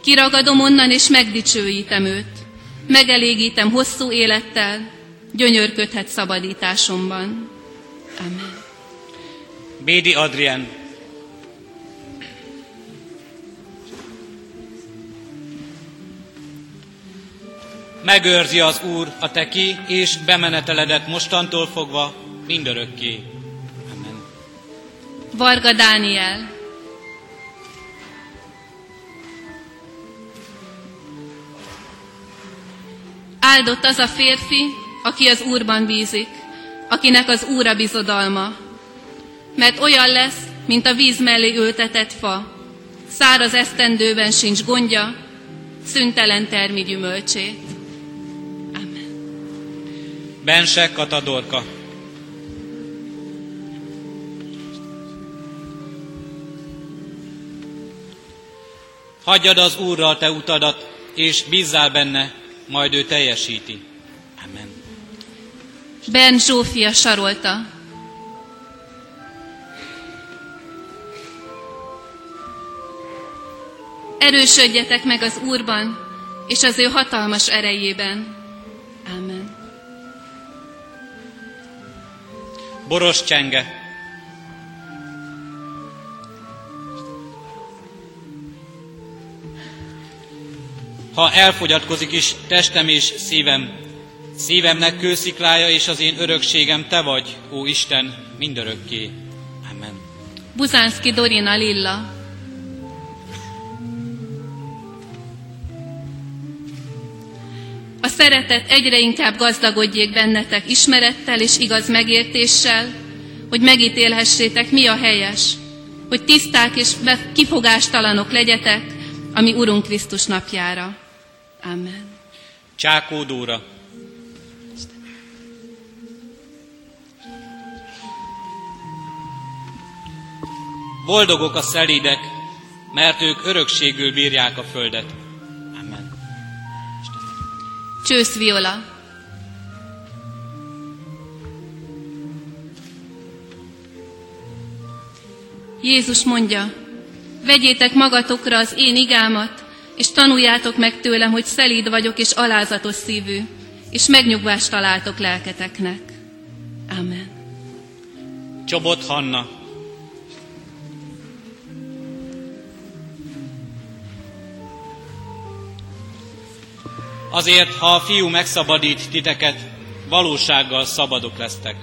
Kiragadom onnan, és megdicsőítem őt. Megelégítem hosszú élettel, gyönyörködhet szabadításomban. Amen. Bédi Adrien. Megőrzi az Úr a te ki és bemeneteledet mostantól fogva mindörökké. Amen. Varga Dániel. Áldott az a férfi, aki az Úrban bízik, akinek az Úra bizodalma, mert olyan lesz, mint a víz mellé ültetett fa, száraz esztendőben sincs gondja, szüntelen termi gyümölcsét. Amen. Bense Katadorka. Hagyjad az Úrral te utadat, és bízzál benne, majd ő teljesíti. Amen. Ben Zsófia Sarolta. Erősödjetek meg az Úrban, és az ő hatalmas erejében. Amen. Boros Csenge. Ha elfogyatkozik is testem és szívem, szívemnek kősziklája és az én örökségem te vagy, ó Isten, mindörökké. Amen. Buzánszki Dorina Lilla. A szeretet egyre inkább gazdagodjék bennetek ismerettel és igaz megértéssel, hogy megítélhessétek, mi a helyes, hogy tiszták és kifogástalanok legyetek, ami Urunk Krisztus napjára. Amen. Csákó Dóra. Boldogok a szelídek, mert ők örökségül bírják a földet. Csősz Viola. Jézus mondja, vegyétek magatokra az én igámat, és tanuljátok meg tőlem, hogy szelíd vagyok és alázatos szívű, és megnyugvást találtok lelketeknek. Amen. Csobot Hanna. Azért, ha a fiú megszabadít titeket, valósággal szabadok lesztek.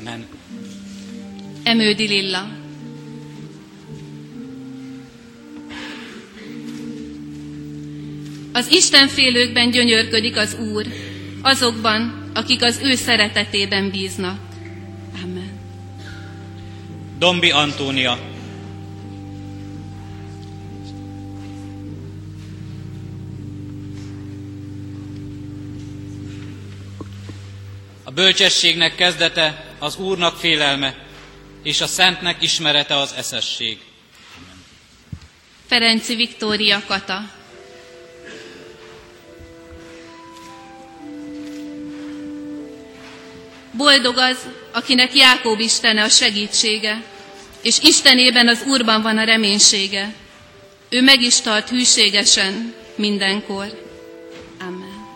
Amen. Emődi Lilla. Az Istenfélőkben gyönyörködik az Úr, azokban, akik az ő szeretetében bíznak. Amen. Dombi Antónia. Bölcsességnek kezdete az Úrnak félelme, és a Szentnek ismerete az eszesség. Ferenci Viktória Kata. Boldog az, akinek Jákob Istene a segítsége, és Istenében az Úrban van a reménysége. Ő meg is tart hűségesen mindenkor. Amen.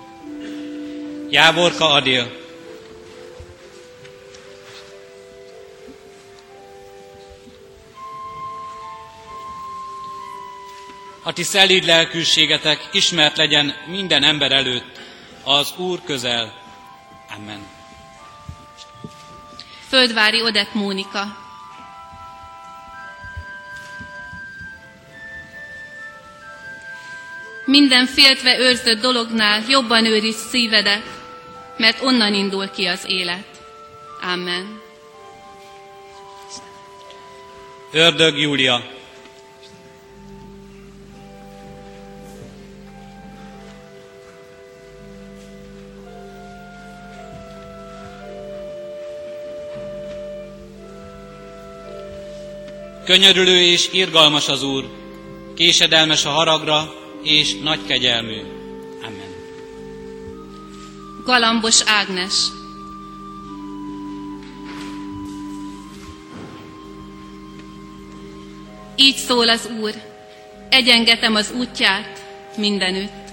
Jávorka Adél. A ti szelíd lelkűségetek ismert legyen minden ember előtt, az Úr közel. Amen. Földvári Odek Mónika. Minden féltve őrzött dolognál jobban őriz szívedet, mert onnan indul ki az élet. Amen. Ördög Júlia. Könyörülő és irgalmas az Úr, késedelmes a haragra és nagy kegyelmű. Amen. Galambos Ágnes. Így szól az Úr, egyengetem az útját mindenütt.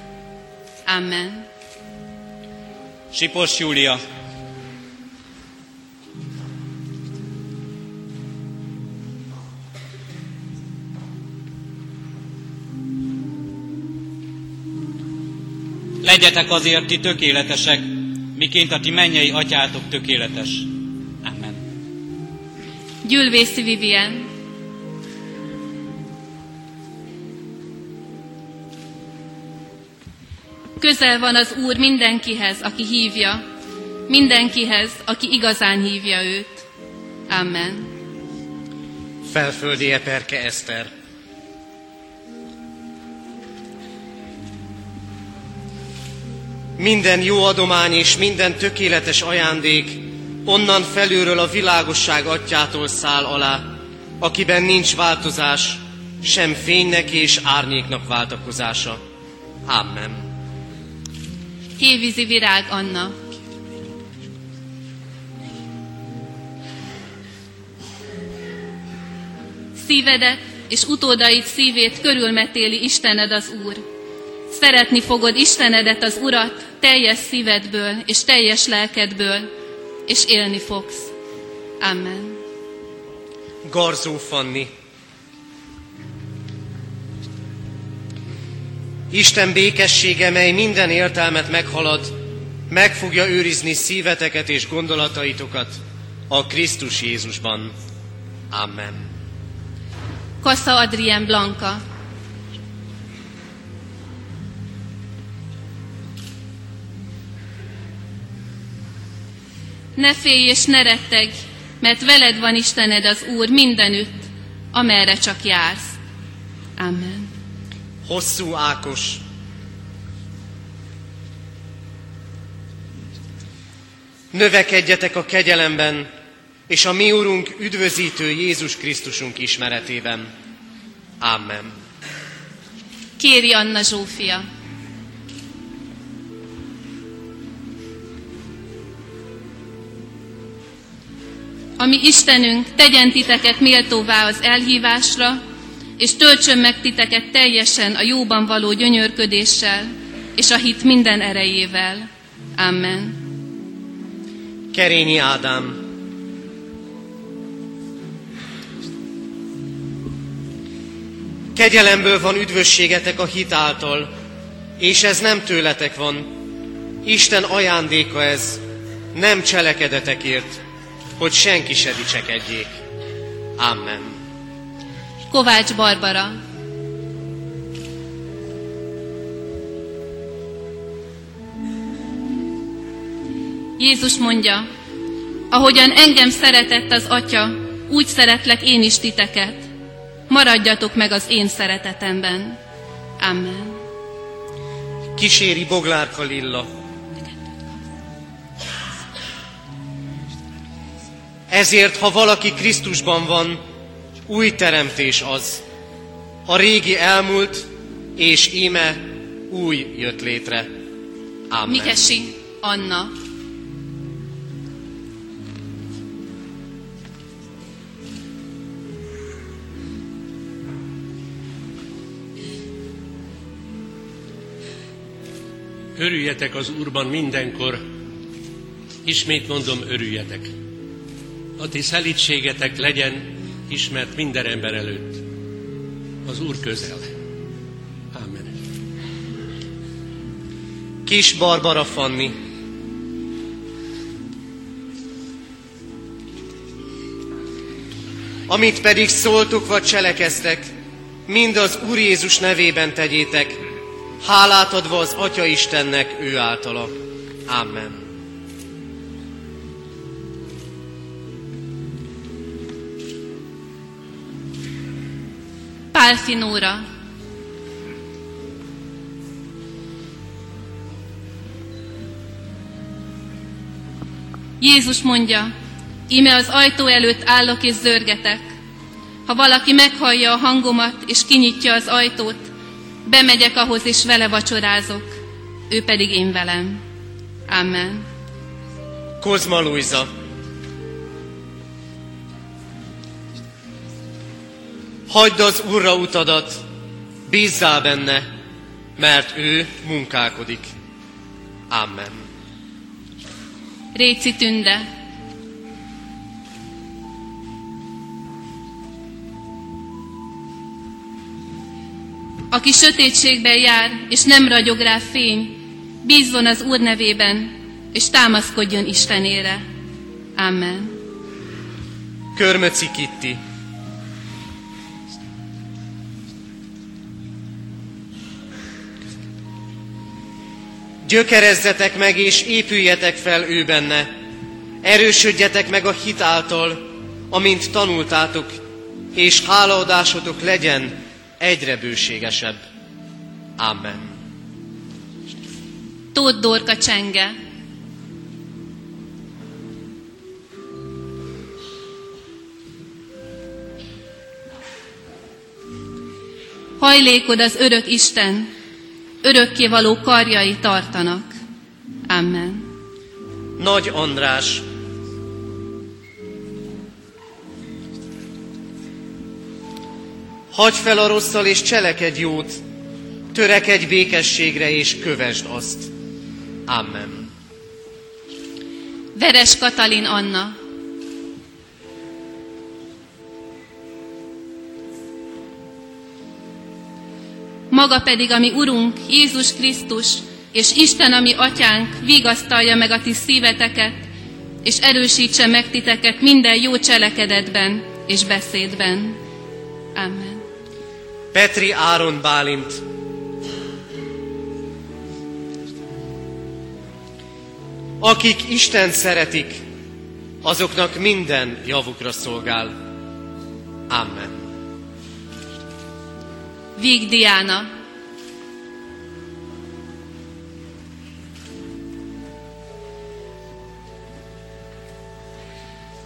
Amen. Sipos Júlia. Legyetek azért ti tökéletesek, miként a ti mennyei atyátok tökéletes. Amen. Gyülvészi Vivien. Közel van az Úr mindenkihez, aki hívja, mindenkihez, aki igazán hívja őt. Amen. Felföldi Eperke Eszter. Minden jó adomány és minden tökéletes ajándék onnan felülről a világosság atyától száll alá, akiben nincs változás, sem fénynek és árnyéknak váltakozása. Amen. Hévízi Virág Anna. Szívedet és utódaid szívét körülmetéli Istened az Úr. Szeretni fogod Istenedet, az Urat teljes szívedből és teljes lelkedből, és élni fogsz. Amen. Garzó Fanni. Isten békessége, mely minden értelmet meghalad, meg fogja őrizni szíveteket és gondolataitokat a Krisztus Jézusban. Amen. Kassa Adrien Blanka. Ne félj és ne rettegj, mert veled van Istened az Úr mindenütt, amerre csak jársz. Amen. Hosszú Ákos. Növekedjetek a kegyelemben, és a mi Urunk üdvözítő Jézus Krisztusunk ismeretében. Amen. Kéri Anna Zsófia. Ami Istenünk tegyen titeket méltóvá az elhívásra, és töltsön meg titeket teljesen a jóban való gyönyörködéssel, és a hit minden erejével. Amen. Kerényi Ádám. Kegyelemből van üdvösségetek a hit által, és ez nem tőletek van. Isten ajándéka ez, nem cselekedetekért, hogy senki se dicsekedjék. Amen. Kovács Barbara. Jézus mondja, ahogyan engem szeretett az Atya, úgy szeretlek én is titeket. Maradjatok meg az én szeretetemben. Amen. Kíséri Boglárka Lilla. Ezért, ha valaki Krisztusban van, új teremtés az. A régi elmúlt, és íme új jött létre. Amen. Mikesi Anna. Örüljetek az Úrban mindenkor, ismét mondom, örüljetek. A ti szelítségetek legyen ismert minden ember előtt. Az Úr közel. Amen. Kis Barbara Fanni. Amit pedig szóltuk vagy cselekeztek, mind az Úr Jézus nevében tegyétek, hálát adva az Atya Istennek ő általa. Amen. Pálfi Nóra. Jézus mondja, íme az ajtó előtt állok és zörgetek. Ha valaki meghallja a hangomat és kinyitja az ajtót, bemegyek ahhoz és vele vacsorázok, ő pedig én velem. Amen. Kozma Luisa. Hagyd az Úrra utadat, bízzál benne, mert ő munkálkodik. Amen. Réci Tünde. Aki sötétségben jár, és nem ragyog rá fény, bízzon az Úr nevében, és támaszkodjon Istenére. Amen. Körmöci Kitti. Gyökerezzetek meg és épüljetek fel ő benne. Erősödjetek meg a hit által, amint tanultátok, és hálaadásotok legyen egyre bőségesebb. Amen. Tóth Dorka Csenge. Hajlékod az örök Isten, örökkévaló karjai tartanak. Amen. Nagy András, Hagy fel a rosszal és cselekedj jót, törekedj békességre és kövesd azt. Amen. Veres Katalin Anna. Maga pedig, ami Urunk, Jézus Krisztus, és Isten, ami Atyánk, vigasztalja meg a ti szíveteket, és erősítse meg titeket minden jó cselekedetben és beszédben. Amen. Petri Áron Bálint. Akik Isten szeretik, azoknak minden javukra szolgál. Amen. Víg Diana.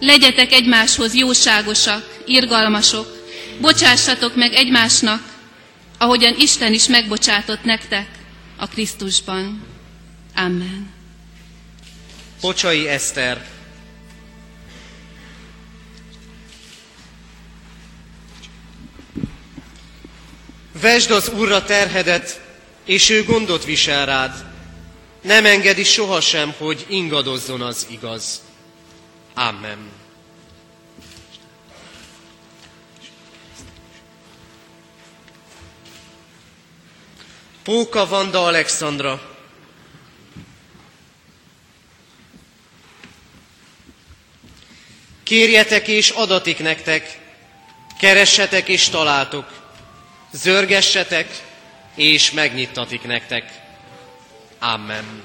Legyetek egymáshoz jóságosak, irgalmasok, bocsássatok meg egymásnak, ahogyan Isten is megbocsátott nektek a Krisztusban. Amen. Bocsai Eszter. Vesd az Úrra terhedet, és ő gondot visel rád. Nem engedi sohasem, hogy ingadozzon az igaz. Amen. Póka Vanda Alexandra. Kérjetek és adatik nektek, keressetek és találtok, zörgessetek és megnyittatik nektek. Amen.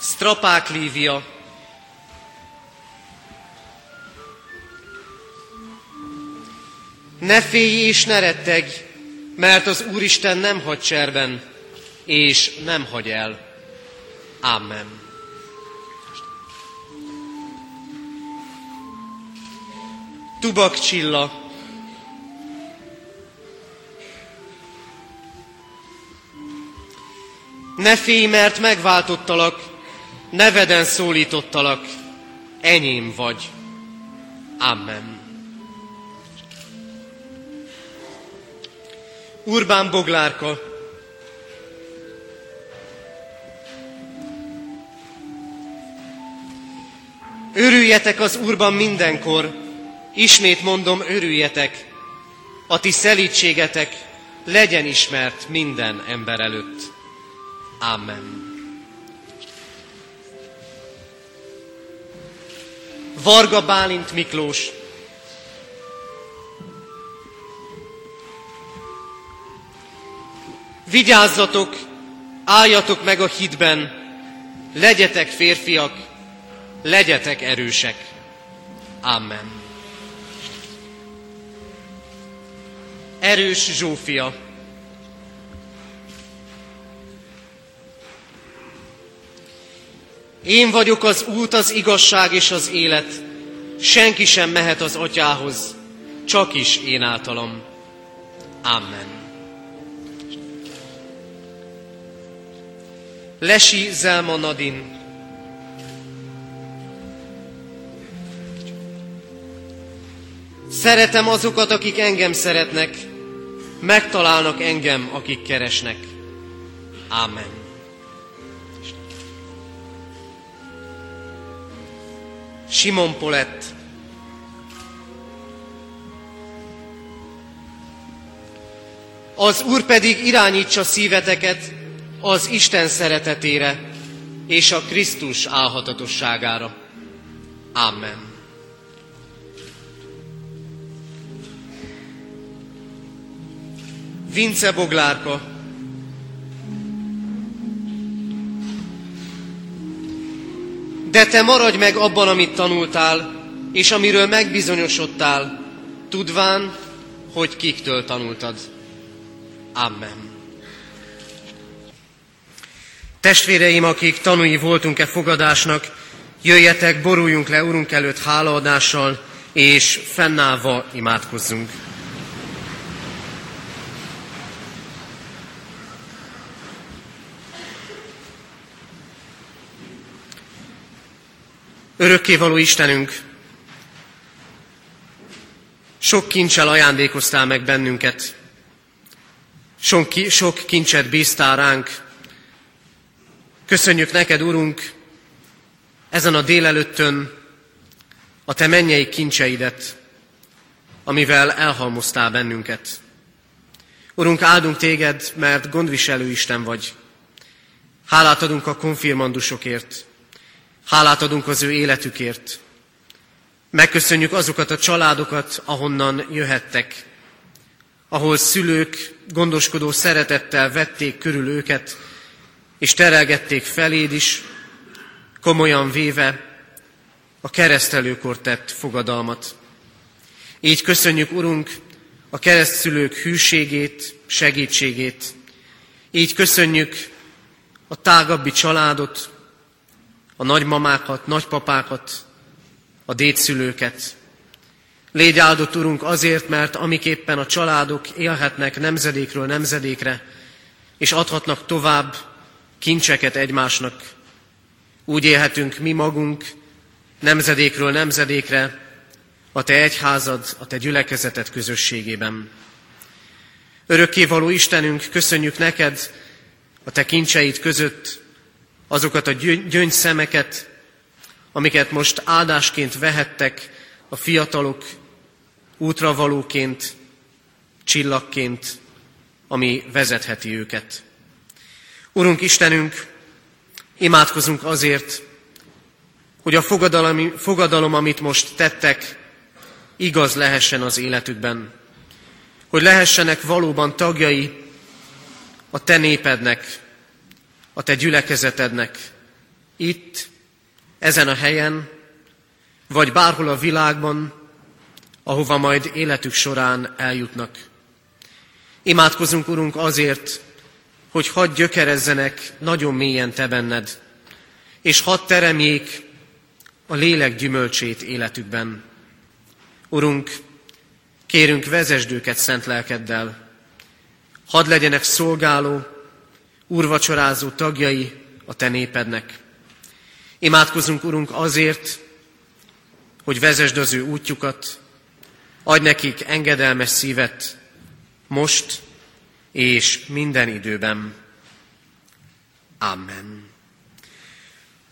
Strapák Lívia, Ne félj és ne retteg, mert az Úristen nem hagy cserben, és nem hagy el. Amen. Tubak Csilla, Ne félj, mert megváltottalak, neveden szólítottalak, enyém vagy. Amen. Urbán Boglárka, Örüljetek az Úrban mindenkor, ismét mondom, örüljetek, a ti szelítségetek legyen ismert minden ember előtt. Amen. Varga Bálint Miklós, Vigyázzatok, álljatok meg a hitben, legyetek férfiak, legyetek erősek. Amen. Erős Zsófia. Én vagyok az út, az igazság és az élet. Senki sem mehet az atyához, csak is én általam. Amen. Lesi Zelma Nadin. Szeretem azokat, akik engem szeretnek, megtalálnak engem, akik keresnek. Amen. Simon Polett. Az Úr pedig irányítsa szíveteket, az Isten szeretetére és a Krisztus álhatatosságára. Amen. Vince Boglárka, De te maradj meg abban, amit tanultál, és amiről megbizonyosodtál, tudván, hogy kiktől tanultad. Amen. Testvéreim, akik tanúi voltunk-e fogadásnak, jöjjetek, boruljunk le Urunk előtt hálaadással, és fennállva imádkozzunk. Örökkévaló Istenünk, sok kincsel ajándékoztál meg bennünket, sok, sok kincset bíztál ránk, Köszönjük neked, Urunk, ezen a délelőttön a te mennyei kincseidet, amivel elhalmoztál bennünket. Urunk, áldunk téged, mert gondviselő Isten vagy. Hálát adunk a konfirmandusokért, hálát adunk az ő életükért. Megköszönjük azokat a családokat, ahonnan jöhettek, ahol szülők gondoskodó szeretettel vették körül őket, és terelgették feléd is, komolyan véve a keresztelőkor tett fogadalmat. Így köszönjük, Urunk, a keresztszülők hűségét, segítségét. Így köszönjük a tágabbi családot, a nagymamákat, nagypapákat, a dédszülőket. Légy áldott, Urunk, azért, mert amiképpen a családok élhetnek nemzedékről nemzedékre, és adhatnak tovább kincseket egymásnak. Úgy élhetünk mi magunk nemzedékről nemzedékre, a te egyházad, a te gyülekezeted közösségében. Örökkévaló Istenünk, köszönjük neked a te kincseid között azokat a gyöngyszemeket, amiket most áldásként vehettek a fiatalok útravalóként, csillagként, ami vezetheti őket. Urunk Istenünk, imádkozunk azért, hogy a fogadalom, fogadalom, amit most tettek, igaz lehessen az életükben. Hogy lehessenek valóban tagjai a te népednek, a te gyülekezetednek, itt, ezen a helyen, vagy bárhol a világban, ahova majd életük során eljutnak. Imádkozunk, Urunk, azért, hogy hadd gyökerezzenek nagyon mélyen Te benned, és hadd teremjék a lélek gyümölcsét életükben. Urunk, kérünk, vezesd őket szent lelkeddel, hadd legyenek szolgáló, úrvacsorázó tagjai a Te népednek. Imádkozunk, Urunk, azért, hogy vezesd az ő útjukat, adj nekik engedelmes szívet, most és minden időben. Amen.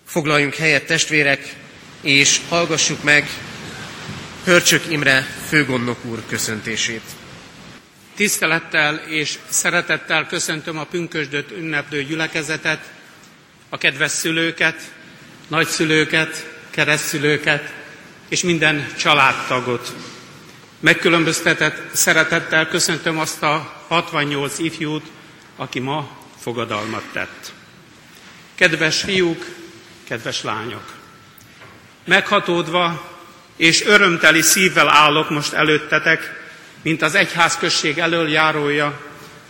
Foglaljunk helyet, testvérek, és hallgassuk meg Hörcsök Imre főgondnok úr köszöntését. Tisztelettel és szeretettel köszöntöm a pünkösdöt ünneplő gyülekezetet, a kedves szülőket, nagyszülőket, keresztszülőket és minden családtagot. Megkülönböztetett szeretettel köszöntöm azt a 68 ifjút, aki ma fogadalmat tett. Kedves fiúk, kedves lányok! Meghatódva és örömteli szívvel állok most előttetek, mint az egyházközség elől járója,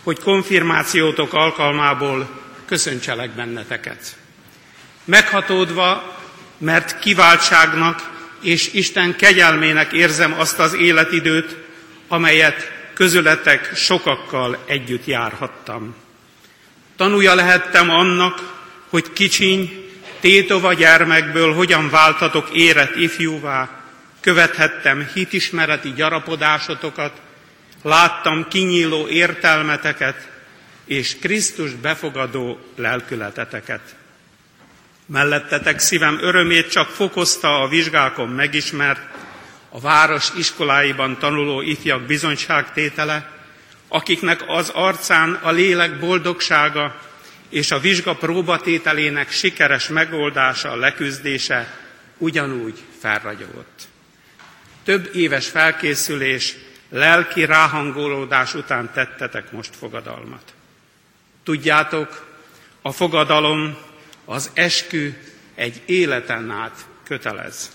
hogy konfirmációtok alkalmából köszöntselek benneteket. Meghatódva, mert kiváltságnak és Isten kegyelmének érzem azt az életidőt, amelyet közületek sokakkal együtt járhattam. Tanúja lehettem annak, hogy kicsiny, tétova gyermekből hogyan váltatok érett ifjúvá, követhettem hitismereti gyarapodásotokat, láttam kinyíló értelmeteket és Krisztus befogadó lelkületeteket. Mellettetek szívem örömét csak fokozta a vizsgákon megismert, a város iskoláiban tanuló ifjak bizonyságtétele, akiknek az arcán a lélek boldogsága és a vizsga próbatételének sikeres megoldása, leküzdése ugyanúgy felragyogott. Több éves felkészülés, lelki ráhangolódás után tettetek most fogadalmat. Tudjátok, a fogadalom, az eskü egy életen át kötelez.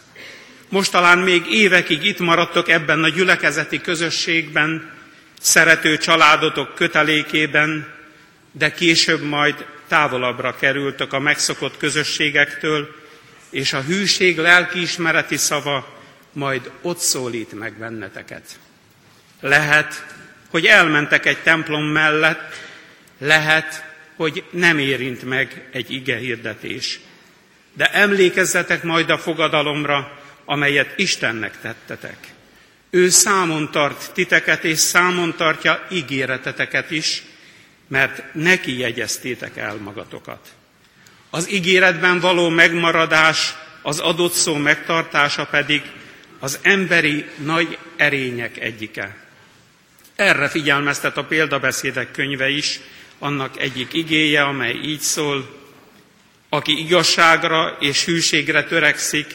Most talán még évekig itt maradtok ebben a gyülekezeti közösségben, szerető családotok kötelékében, de később majd távolabbra kerültök a megszokott közösségektől, és a hűség lelkiismereti szava majd ott szólít meg benneteket. Lehet, hogy elmentek egy templom mellett, lehet, hogy nem érint meg egy ige hirdetés. De emlékezzetek majd a fogadalomra, amelyet Istennek tettetek. Ő számon tart titeket, és számon tartja ígéreteteket is, mert neki jegyeztétek el magatokat. Az ígéretben való megmaradás, az adott szó megtartása pedig az emberi nagy erények egyike. Erre figyelmeztet a példabeszédek könyve is, annak egyik igéje, amely így szól, aki igazságra és hűségre törekszik,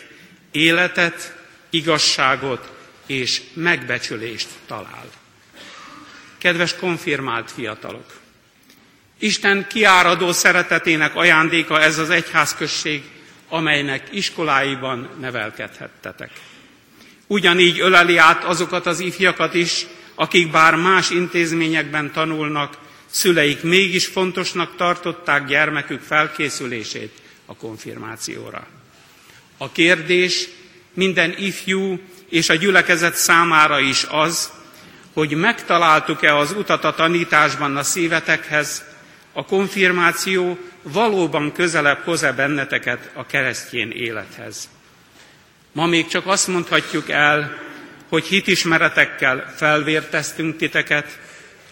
életet, igazságot és megbecsülést talál. Kedves konfirmált fiatalok! Isten kiáradó szeretetének ajándéka ez az egyházközség, amelynek iskoláiban nevelkedhettetek. Ugyanígy öleli át azokat az ifjakat is, akik bár más intézményekben tanulnak, szüleik mégis fontosnak tartották gyermekük felkészülését a konfirmációra. A kérdés minden ifjú és a gyülekezet számára is az, hogy megtaláltuk-e az utat a tanításban a szívetekhez, a konfirmáció valóban közelebb hoz-e benneteket a keresztjén élethez. Ma még csak azt mondhatjuk el, hogy hitismeretekkel felvérteztünk titeket,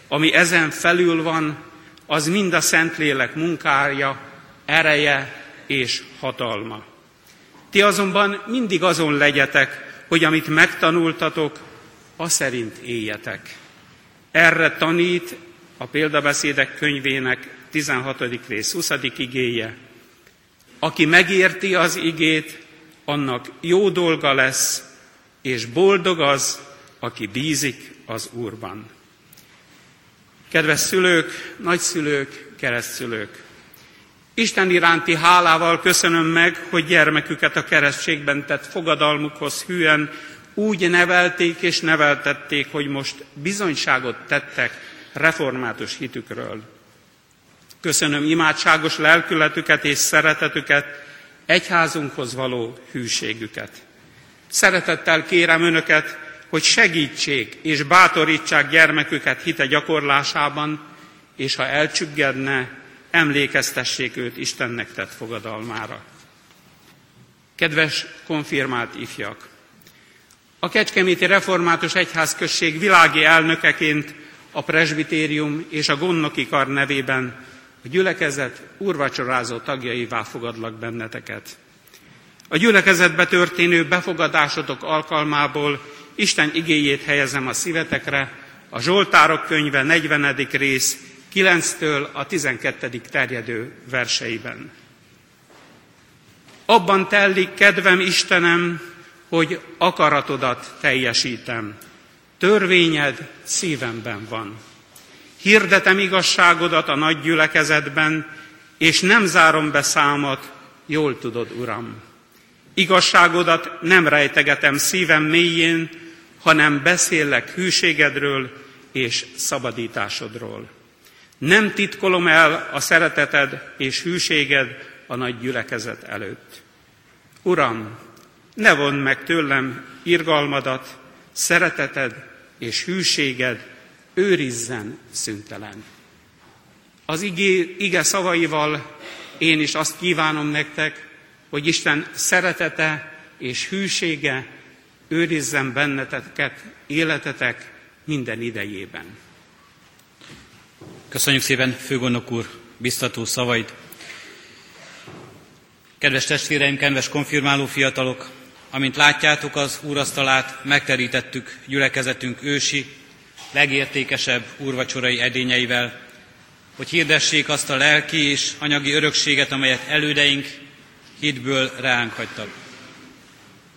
ami ezen felül van, az mind a Szentlélek munkája, ereje és hatalma. Ti azonban mindig azon legyetek, hogy amit megtanultatok, az szerint éljetek. Erre tanít a példabeszédek könyvének 16. rész 20. igéje. Aki megérti az igét, annak jó dolga lesz, és boldog az, aki bízik az Úrban. Kedves szülők, nagyszülők, keresztszülők! Isten iránti hálával köszönöm meg, hogy gyermeküket a keresztségben tett fogadalmukhoz hűen úgy nevelték és neveltették, hogy most bizonyságot tettek református hitükről. Köszönöm imádságos lelkületüket és szeretetüket, egyházunkhoz való hűségüket. Szeretettel kérem önöket, hogy segítsék és bátorítsák gyermeküket hite gyakorlásában, és ha elcsüggedne, emlékeztessék őt Istennek tett fogadalmára. Kedves konfirmált ifjak! A Kecskeméti Református Egyházközség világi elnökeként a presbitérium és a gondnoki kar nevében a gyülekezet úrvacsorázó tagjaivá fogadlak benneteket. A gyülekezetbe történő befogadásotok alkalmából Isten igéjét helyezem a szívetekre, a Zsoltárok könyve 40. rész 9-től a 12. terjedő verseiben. Abban tellik kedvem Istenem, hogy akaratodat teljesítem. Törvényed szívemben van. Hirdetem igazságodat a nagy gyülekezetben, és nem zárom be számot, jól tudod, Uram. Igazságodat nem rejtegetem szívem mélyén, hanem beszélek hűségedről és szabadításodról. Nem titkolom el a szereteted és hűséged a nagy gyülekezet előtt. Uram, ne von meg tőlem irgalmadat, szereteted és hűséged őrizzen szüntelen. Az igé, ige szavaival én is azt kívánom nektek, hogy Isten szeretete és hűsége őrizzen benneteket, életetek minden idejében. Köszönjük szépen, főgondnok úr, biztató szavait. Kedves testvéreim, kedves konfirmáló fiatalok, amint látjátok az úrasztalát, megterítettük gyülekezetünk ősi, legértékesebb úrvacsorai edényeivel, hogy hirdessék azt a lelki és anyagi örökséget, amelyet elődeink hitből ránk hagytak.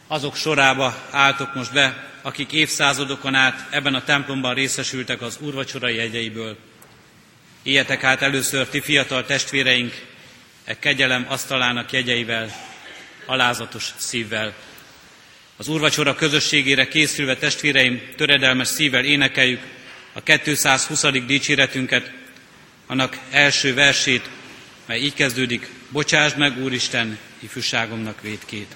Azok sorába álltok most be, akik évszázadokon át ebben a templomban részesültek az úrvacsorai jegyeiből. Éljetek át először ti fiatal testvéreink, e kegyelem asztalának jegyeivel, alázatos szívvel. Az úrvacsora közösségére készülve testvéreim, töredelmes szívvel énekeljük a 220. dicséretünket, annak első versét, mely így kezdődik, bocsásd meg, Úristen, ifjúságomnak védkét.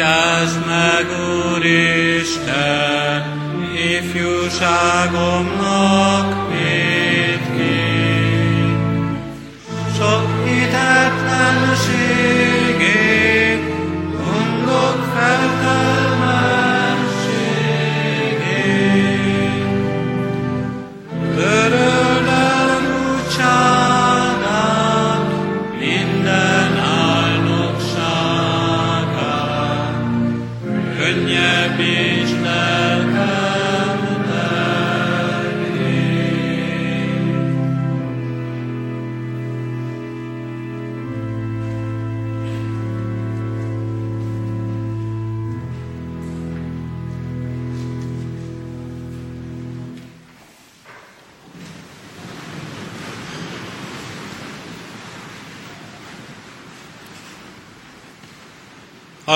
Bocsáss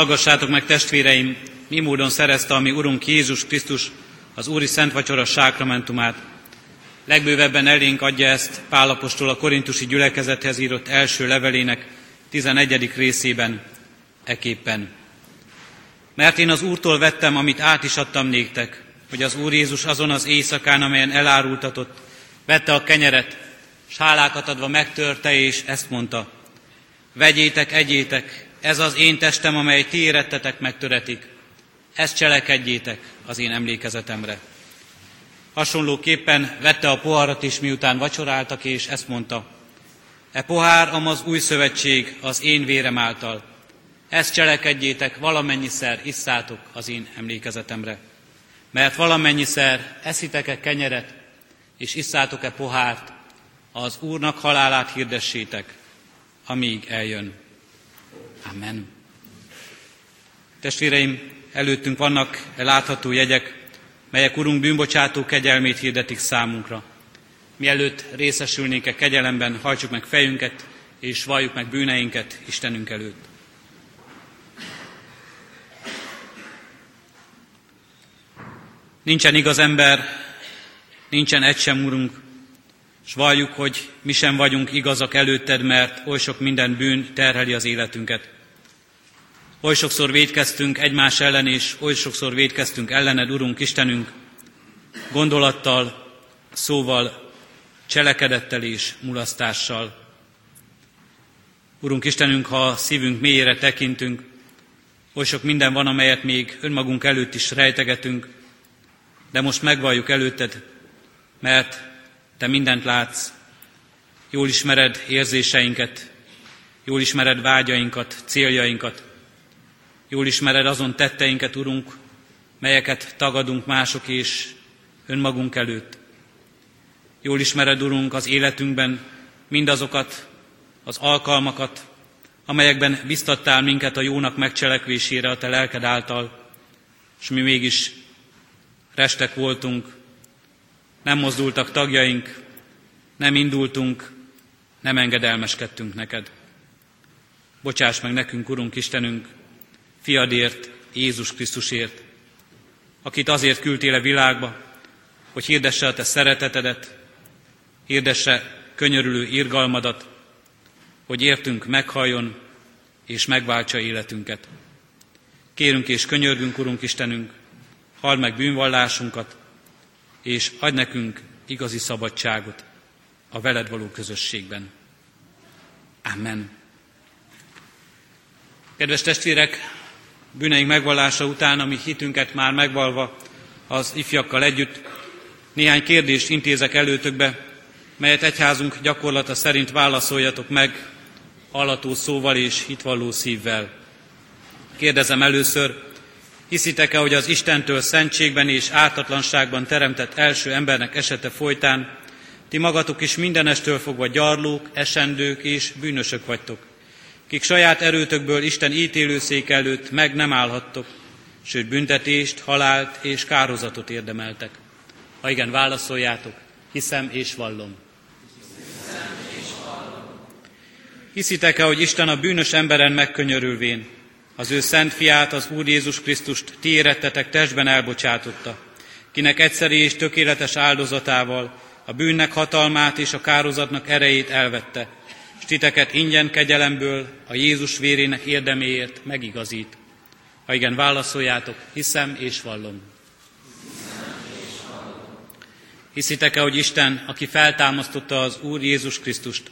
Hallgassátok meg, testvéreim, mi módon szerezte a mi Urunk Jézus Krisztus az Úri Szent Vacsora sákramentumát. Legbővebben elénk adja ezt Pálapostól a korintusi gyülekezethez írott első levelének 11. részében, eképpen. Mert én az Úrtól vettem, amit át is adtam néktek, hogy az Úr Jézus azon az éjszakán, amelyen elárultatott, vette a kenyeret, s hálákat adva megtörte, és ezt mondta, vegyétek, egyétek, ez az én testem, amely ti érettetek megtöretik. Ezt cselekedjétek az én emlékezetemre. Hasonlóképpen vette a poharat is, miután vacsoráltak, és ezt mondta. E pohár, am az új szövetség az én vérem által. Ezt cselekedjétek, valamennyiszer isszátok az én emlékezetemre. Mert valamennyiszer eszitek-e kenyeret, és isszátok-e pohárt, az Úrnak halálát hirdessétek, amíg eljön. Amen. Testvéreim, előttünk vannak látható jegyek, melyek Urunk bűnbocsátó kegyelmét hirdetik számunkra. Mielőtt részesülnénk e kegyelemben, hajtsuk meg fejünket, és valljuk meg bűneinket Istenünk előtt. Nincsen igaz ember, nincsen egy sem Urunk, és valljuk, hogy mi sem vagyunk igazak előtted, mert oly sok minden bűn terheli az életünket. Oly sokszor védkeztünk egymás ellen, és oly sokszor védkeztünk ellened, Urunk Istenünk, gondolattal, szóval, cselekedettel és mulasztással. Urunk Istenünk, ha szívünk mélyére tekintünk, oly sok minden van, amelyet még önmagunk előtt is rejtegetünk, de most megvalljuk előtted, mert te mindent látsz, jól ismered érzéseinket, jól ismered vágyainkat, céljainkat, jól ismered azon tetteinket, Urunk, melyeket tagadunk mások és önmagunk előtt. Jól ismered, Urunk, az életünkben mindazokat az alkalmakat, amelyekben biztattál minket a jónak megcselekvésére a Te lelked által, és mi mégis restek voltunk, nem mozdultak tagjaink, nem indultunk, nem engedelmeskedtünk neked. Bocsáss meg nekünk, Urunk Istenünk, fiadért, Jézus Krisztusért, akit azért küldtél a világba, hogy hirdesse a te szeretetedet, hirdesse könyörülő irgalmadat, hogy értünk meghalljon és megváltsa életünket. Kérünk és könyörgünk, Urunk Istenünk, halld meg bűnvallásunkat, és adj nekünk igazi szabadságot a veled való közösségben. Amen. Kedves testvérek, bűneink megvallása után, ami hitünket már megvalva az ifjakkal együtt, néhány kérdést intézek előtökbe, melyet egyházunk gyakorlata szerint válaszoljatok meg hallató szóval és hitvalló szívvel. Kérdezem először, hiszitek-e, hogy az Istentől szentségben és ártatlanságban teremtett első embernek esete folytán ti magatok is mindenestől fogva gyarlók, esendők és bűnösök vagytok, kik saját erőtökből Isten ítélőszék előtt meg nem állhattok, sőt büntetést, halált és kározatot érdemeltek. Ha igen, válaszoljátok, hiszem és vallom. Hiszitek-e, hogy Isten a bűnös emberen megkönyörülvén, az ő szent fiát, az Úr Jézus Krisztust ti érettetek testben elbocsátotta, kinek egyszeri és tökéletes áldozatával a bűnnek hatalmát és a kározatnak erejét elvette, és titeket ingyen kegyelemből a Jézus vérének érdeméért megigazít. Ha igen, válaszoljátok, hiszem és vallom. Hiszitek-e, hogy Isten, aki feltámasztotta az Úr Jézus Krisztust,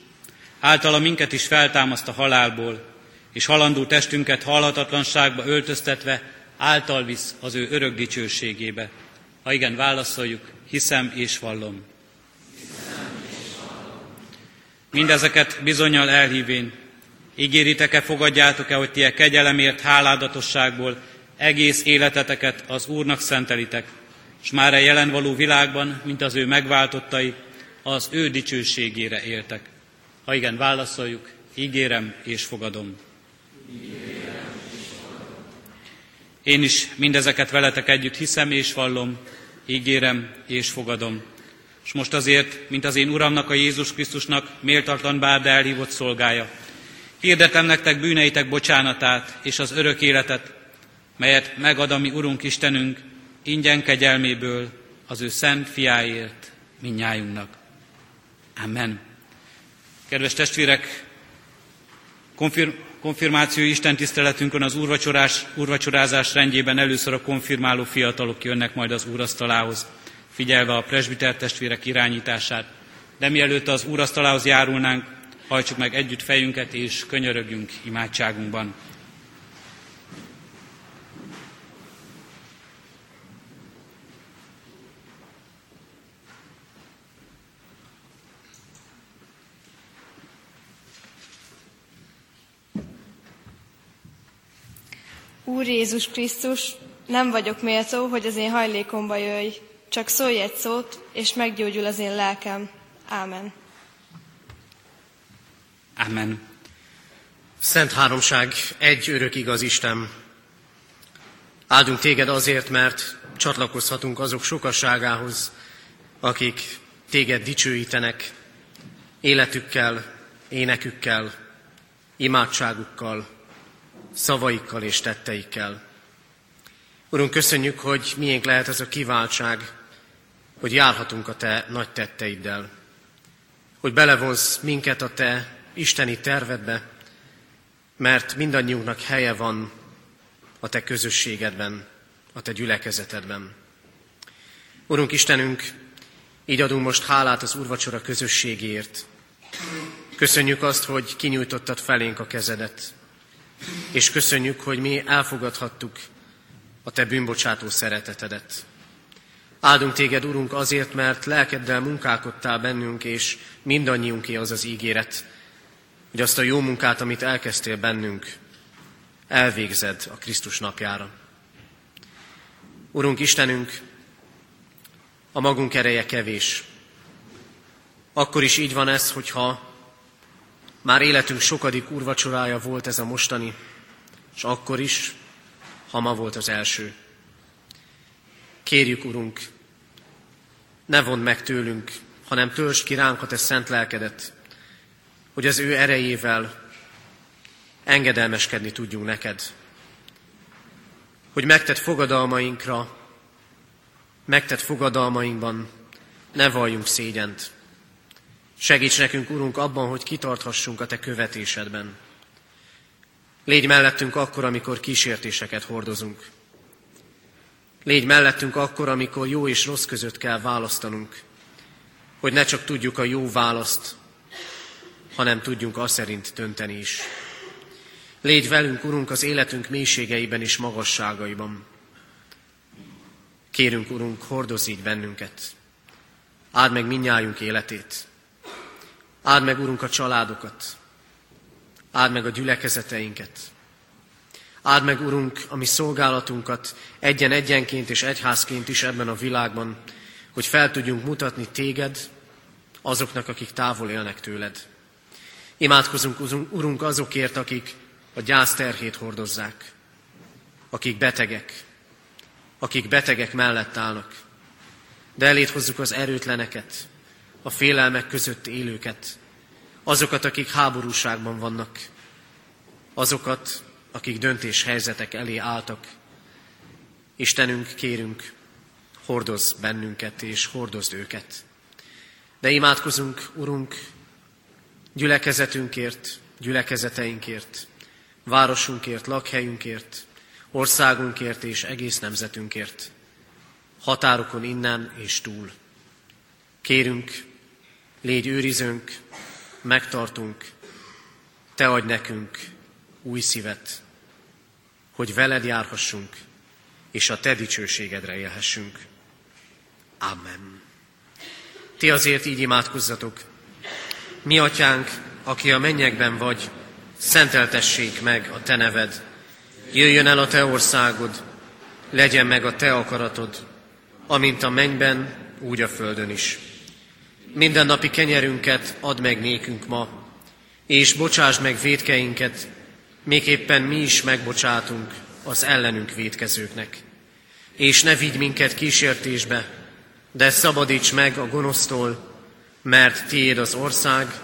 általa minket is feltámaszt a halálból, és halandó testünket halhatatlanságba öltöztetve által visz az ő örök dicsőségébe. Ha igen, válaszoljuk, hiszem és vallom. Mindezeket bizonyal elhívén, ígéritek-e, fogadjátok-e, hogy ti a kegyelemért háládatosságból egész életeteket az Úrnak szentelitek, és már a jelen való világban, mint az ő megváltottai, az ő dicsőségére éltek. Ha igen, válaszoljuk, ígérem és fogadom. Én is mindezeket veletek együtt hiszem és vallom, ígérem és fogadom. És most azért, mint az én Uramnak, a Jézus Krisztusnak méltatlan bár, de elhívott szolgája, hirdetem nektek bűneitek bocsánatát és az örök életet, melyet megad a mi Urunk Istenünk ingyen kegyelméből az ő szent fiáért minnyájunknak. Amen. Kedves testvérek, konfir- konfirmáció Isten tiszteletünkön az úrvacsorás, úrvacsorázás rendjében először a konfirmáló fiatalok jönnek majd az úrasztalához, figyelve a presbiter testvérek irányítását. De mielőtt az úrasztalához járulnánk, hajtsuk meg együtt fejünket és könyörögjünk imádságunkban. Úr Jézus Krisztus, nem vagyok méltó, hogy az én hajlékomba jöjj, csak szólj egy szót, és meggyógyul az én lelkem. Ámen. Amen. Szent Háromság, egy örök igaz Isten. Áldunk téged azért, mert csatlakozhatunk azok sokasságához, akik téged dicsőítenek életükkel, énekükkel, imádságukkal, szavaikkal és tetteikkel. Urunk, köszönjük, hogy miénk lehet ez a kiváltság, hogy járhatunk a Te nagy tetteiddel, hogy belevonsz minket a Te isteni tervedbe, mert mindannyiunknak helye van a Te közösségedben, a Te gyülekezetedben. Urunk Istenünk, így adunk most hálát az Úrvacsora közösségért. Köszönjük azt, hogy kinyújtottad felénk a kezedet, és köszönjük, hogy mi elfogadhattuk a Te bűnbocsátó szeretetedet. Áldunk Téged, Urunk, azért, mert lelkeddel munkálkodtál bennünk, és mindannyiunké az az ígéret, hogy azt a jó munkát, amit elkezdtél bennünk, elvégzed a Krisztus napjára. Urunk Istenünk, a magunk ereje kevés. Akkor is így van ez, hogyha már életünk sokadik urvacsorája volt ez a mostani, és akkor is, ha ma volt az első. Kérjük, Urunk, ne vond meg tőlünk, hanem töltsd ki ránk a Te szent lelkedet, hogy az ő erejével engedelmeskedni tudjunk neked. Hogy megtett fogadalmainkra, megtett fogadalmainkban ne valljunk szégyent. Segíts nekünk, Urunk, abban, hogy kitarthassunk a Te követésedben. Légy mellettünk akkor, amikor kísértéseket hordozunk. Légy mellettünk akkor, amikor jó és rossz között kell választanunk, hogy ne csak tudjuk a jó választ, hanem tudjunk azt szerint dönteni is. Légy velünk, Urunk, az életünk mélységeiben és magasságaiban. Kérünk, Urunk, hordozz így bennünket. Áld meg minnyájunk életét. Áld meg, Urunk, a családokat. Áld meg a gyülekezeteinket. Áld meg, Urunk, a mi szolgálatunkat egyen-egyenként és egyházként is ebben a világban, hogy fel tudjunk mutatni téged azoknak, akik távol élnek tőled. Imádkozunk, Urunk, azokért, akik a gyász terhét hordozzák, akik betegek, akik betegek mellett állnak. De elét hozzuk az erőtleneket, a félelmek között élőket, azokat, akik háborúságban vannak, azokat, akik döntéshelyzetek elé álltak. Istenünk, kérünk, hordozz bennünket és hordozd őket. De imádkozunk, Urunk, gyülekezetünkért, gyülekezeteinkért, városunkért, lakhelyünkért, országunkért és egész nemzetünkért, határokon innen és túl. Kérünk, légy őrizőnk, megtartunk, te adj nekünk új szívet, hogy veled járhassunk, és a te dicsőségedre élhessünk. Amen. Ti azért így imádkozzatok. Mi, atyánk, aki a mennyekben vagy, szenteltessék meg a te neved. Jöjjön el a te országod, legyen meg a te akaratod, amint a mennyben, úgy a földön is. Minden napi kenyerünket add meg nékünk ma, és bocsásd meg védkeinket, még éppen mi is megbocsátunk az ellenünk védkezőknek. És ne vigy minket kísértésbe, de szabadíts meg a gonosztól, mert tiéd az ország,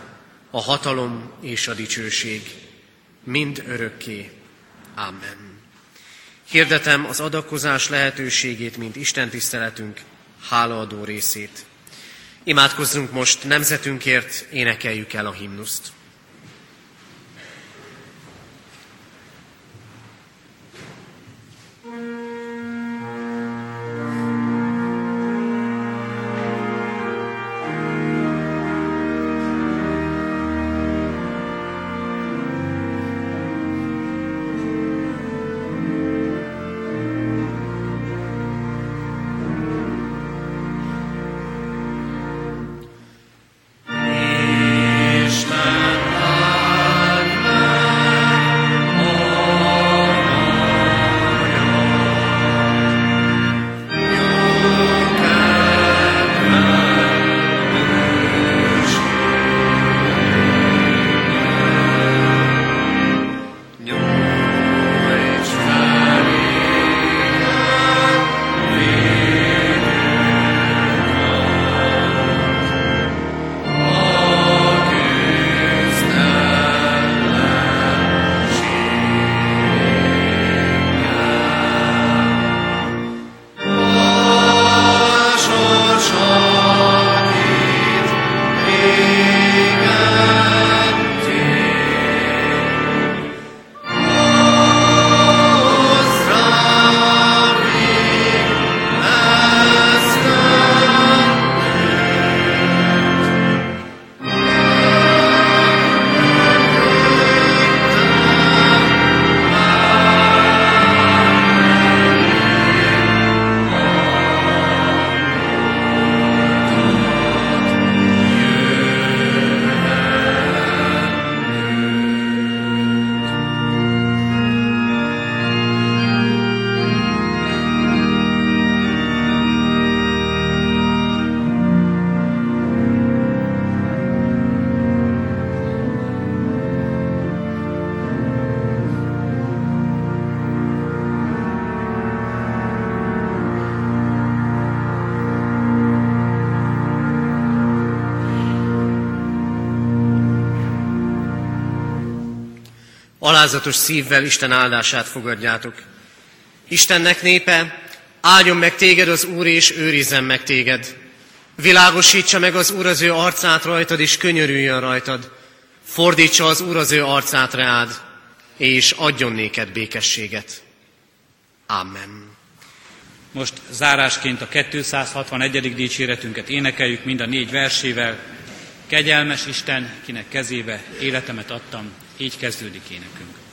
a hatalom és a dicsőség, mind örökké. Amen. Hirdetem az adakozás lehetőségét, mint Isten tiszteletünk hálaadó részét. Imádkozzunk most nemzetünkért, énekeljük el a himnuszt. Alázatos szívvel Isten áldását fogadjátok. Istennek népe, áldjon meg téged az Úr, és őrizzen meg téged. Világosítsa meg az Úr az ő arcát rajtad, és könyörüljön rajtad. Fordítsa az Úr az ő arcát reád, és adjon néked békességet. Amen. Most zárásként a 261. dicséretünket énekeljük mind a négy versével. Kegyelmes Isten, kinek kezébe életemet adtam, így kezdődik énekünk.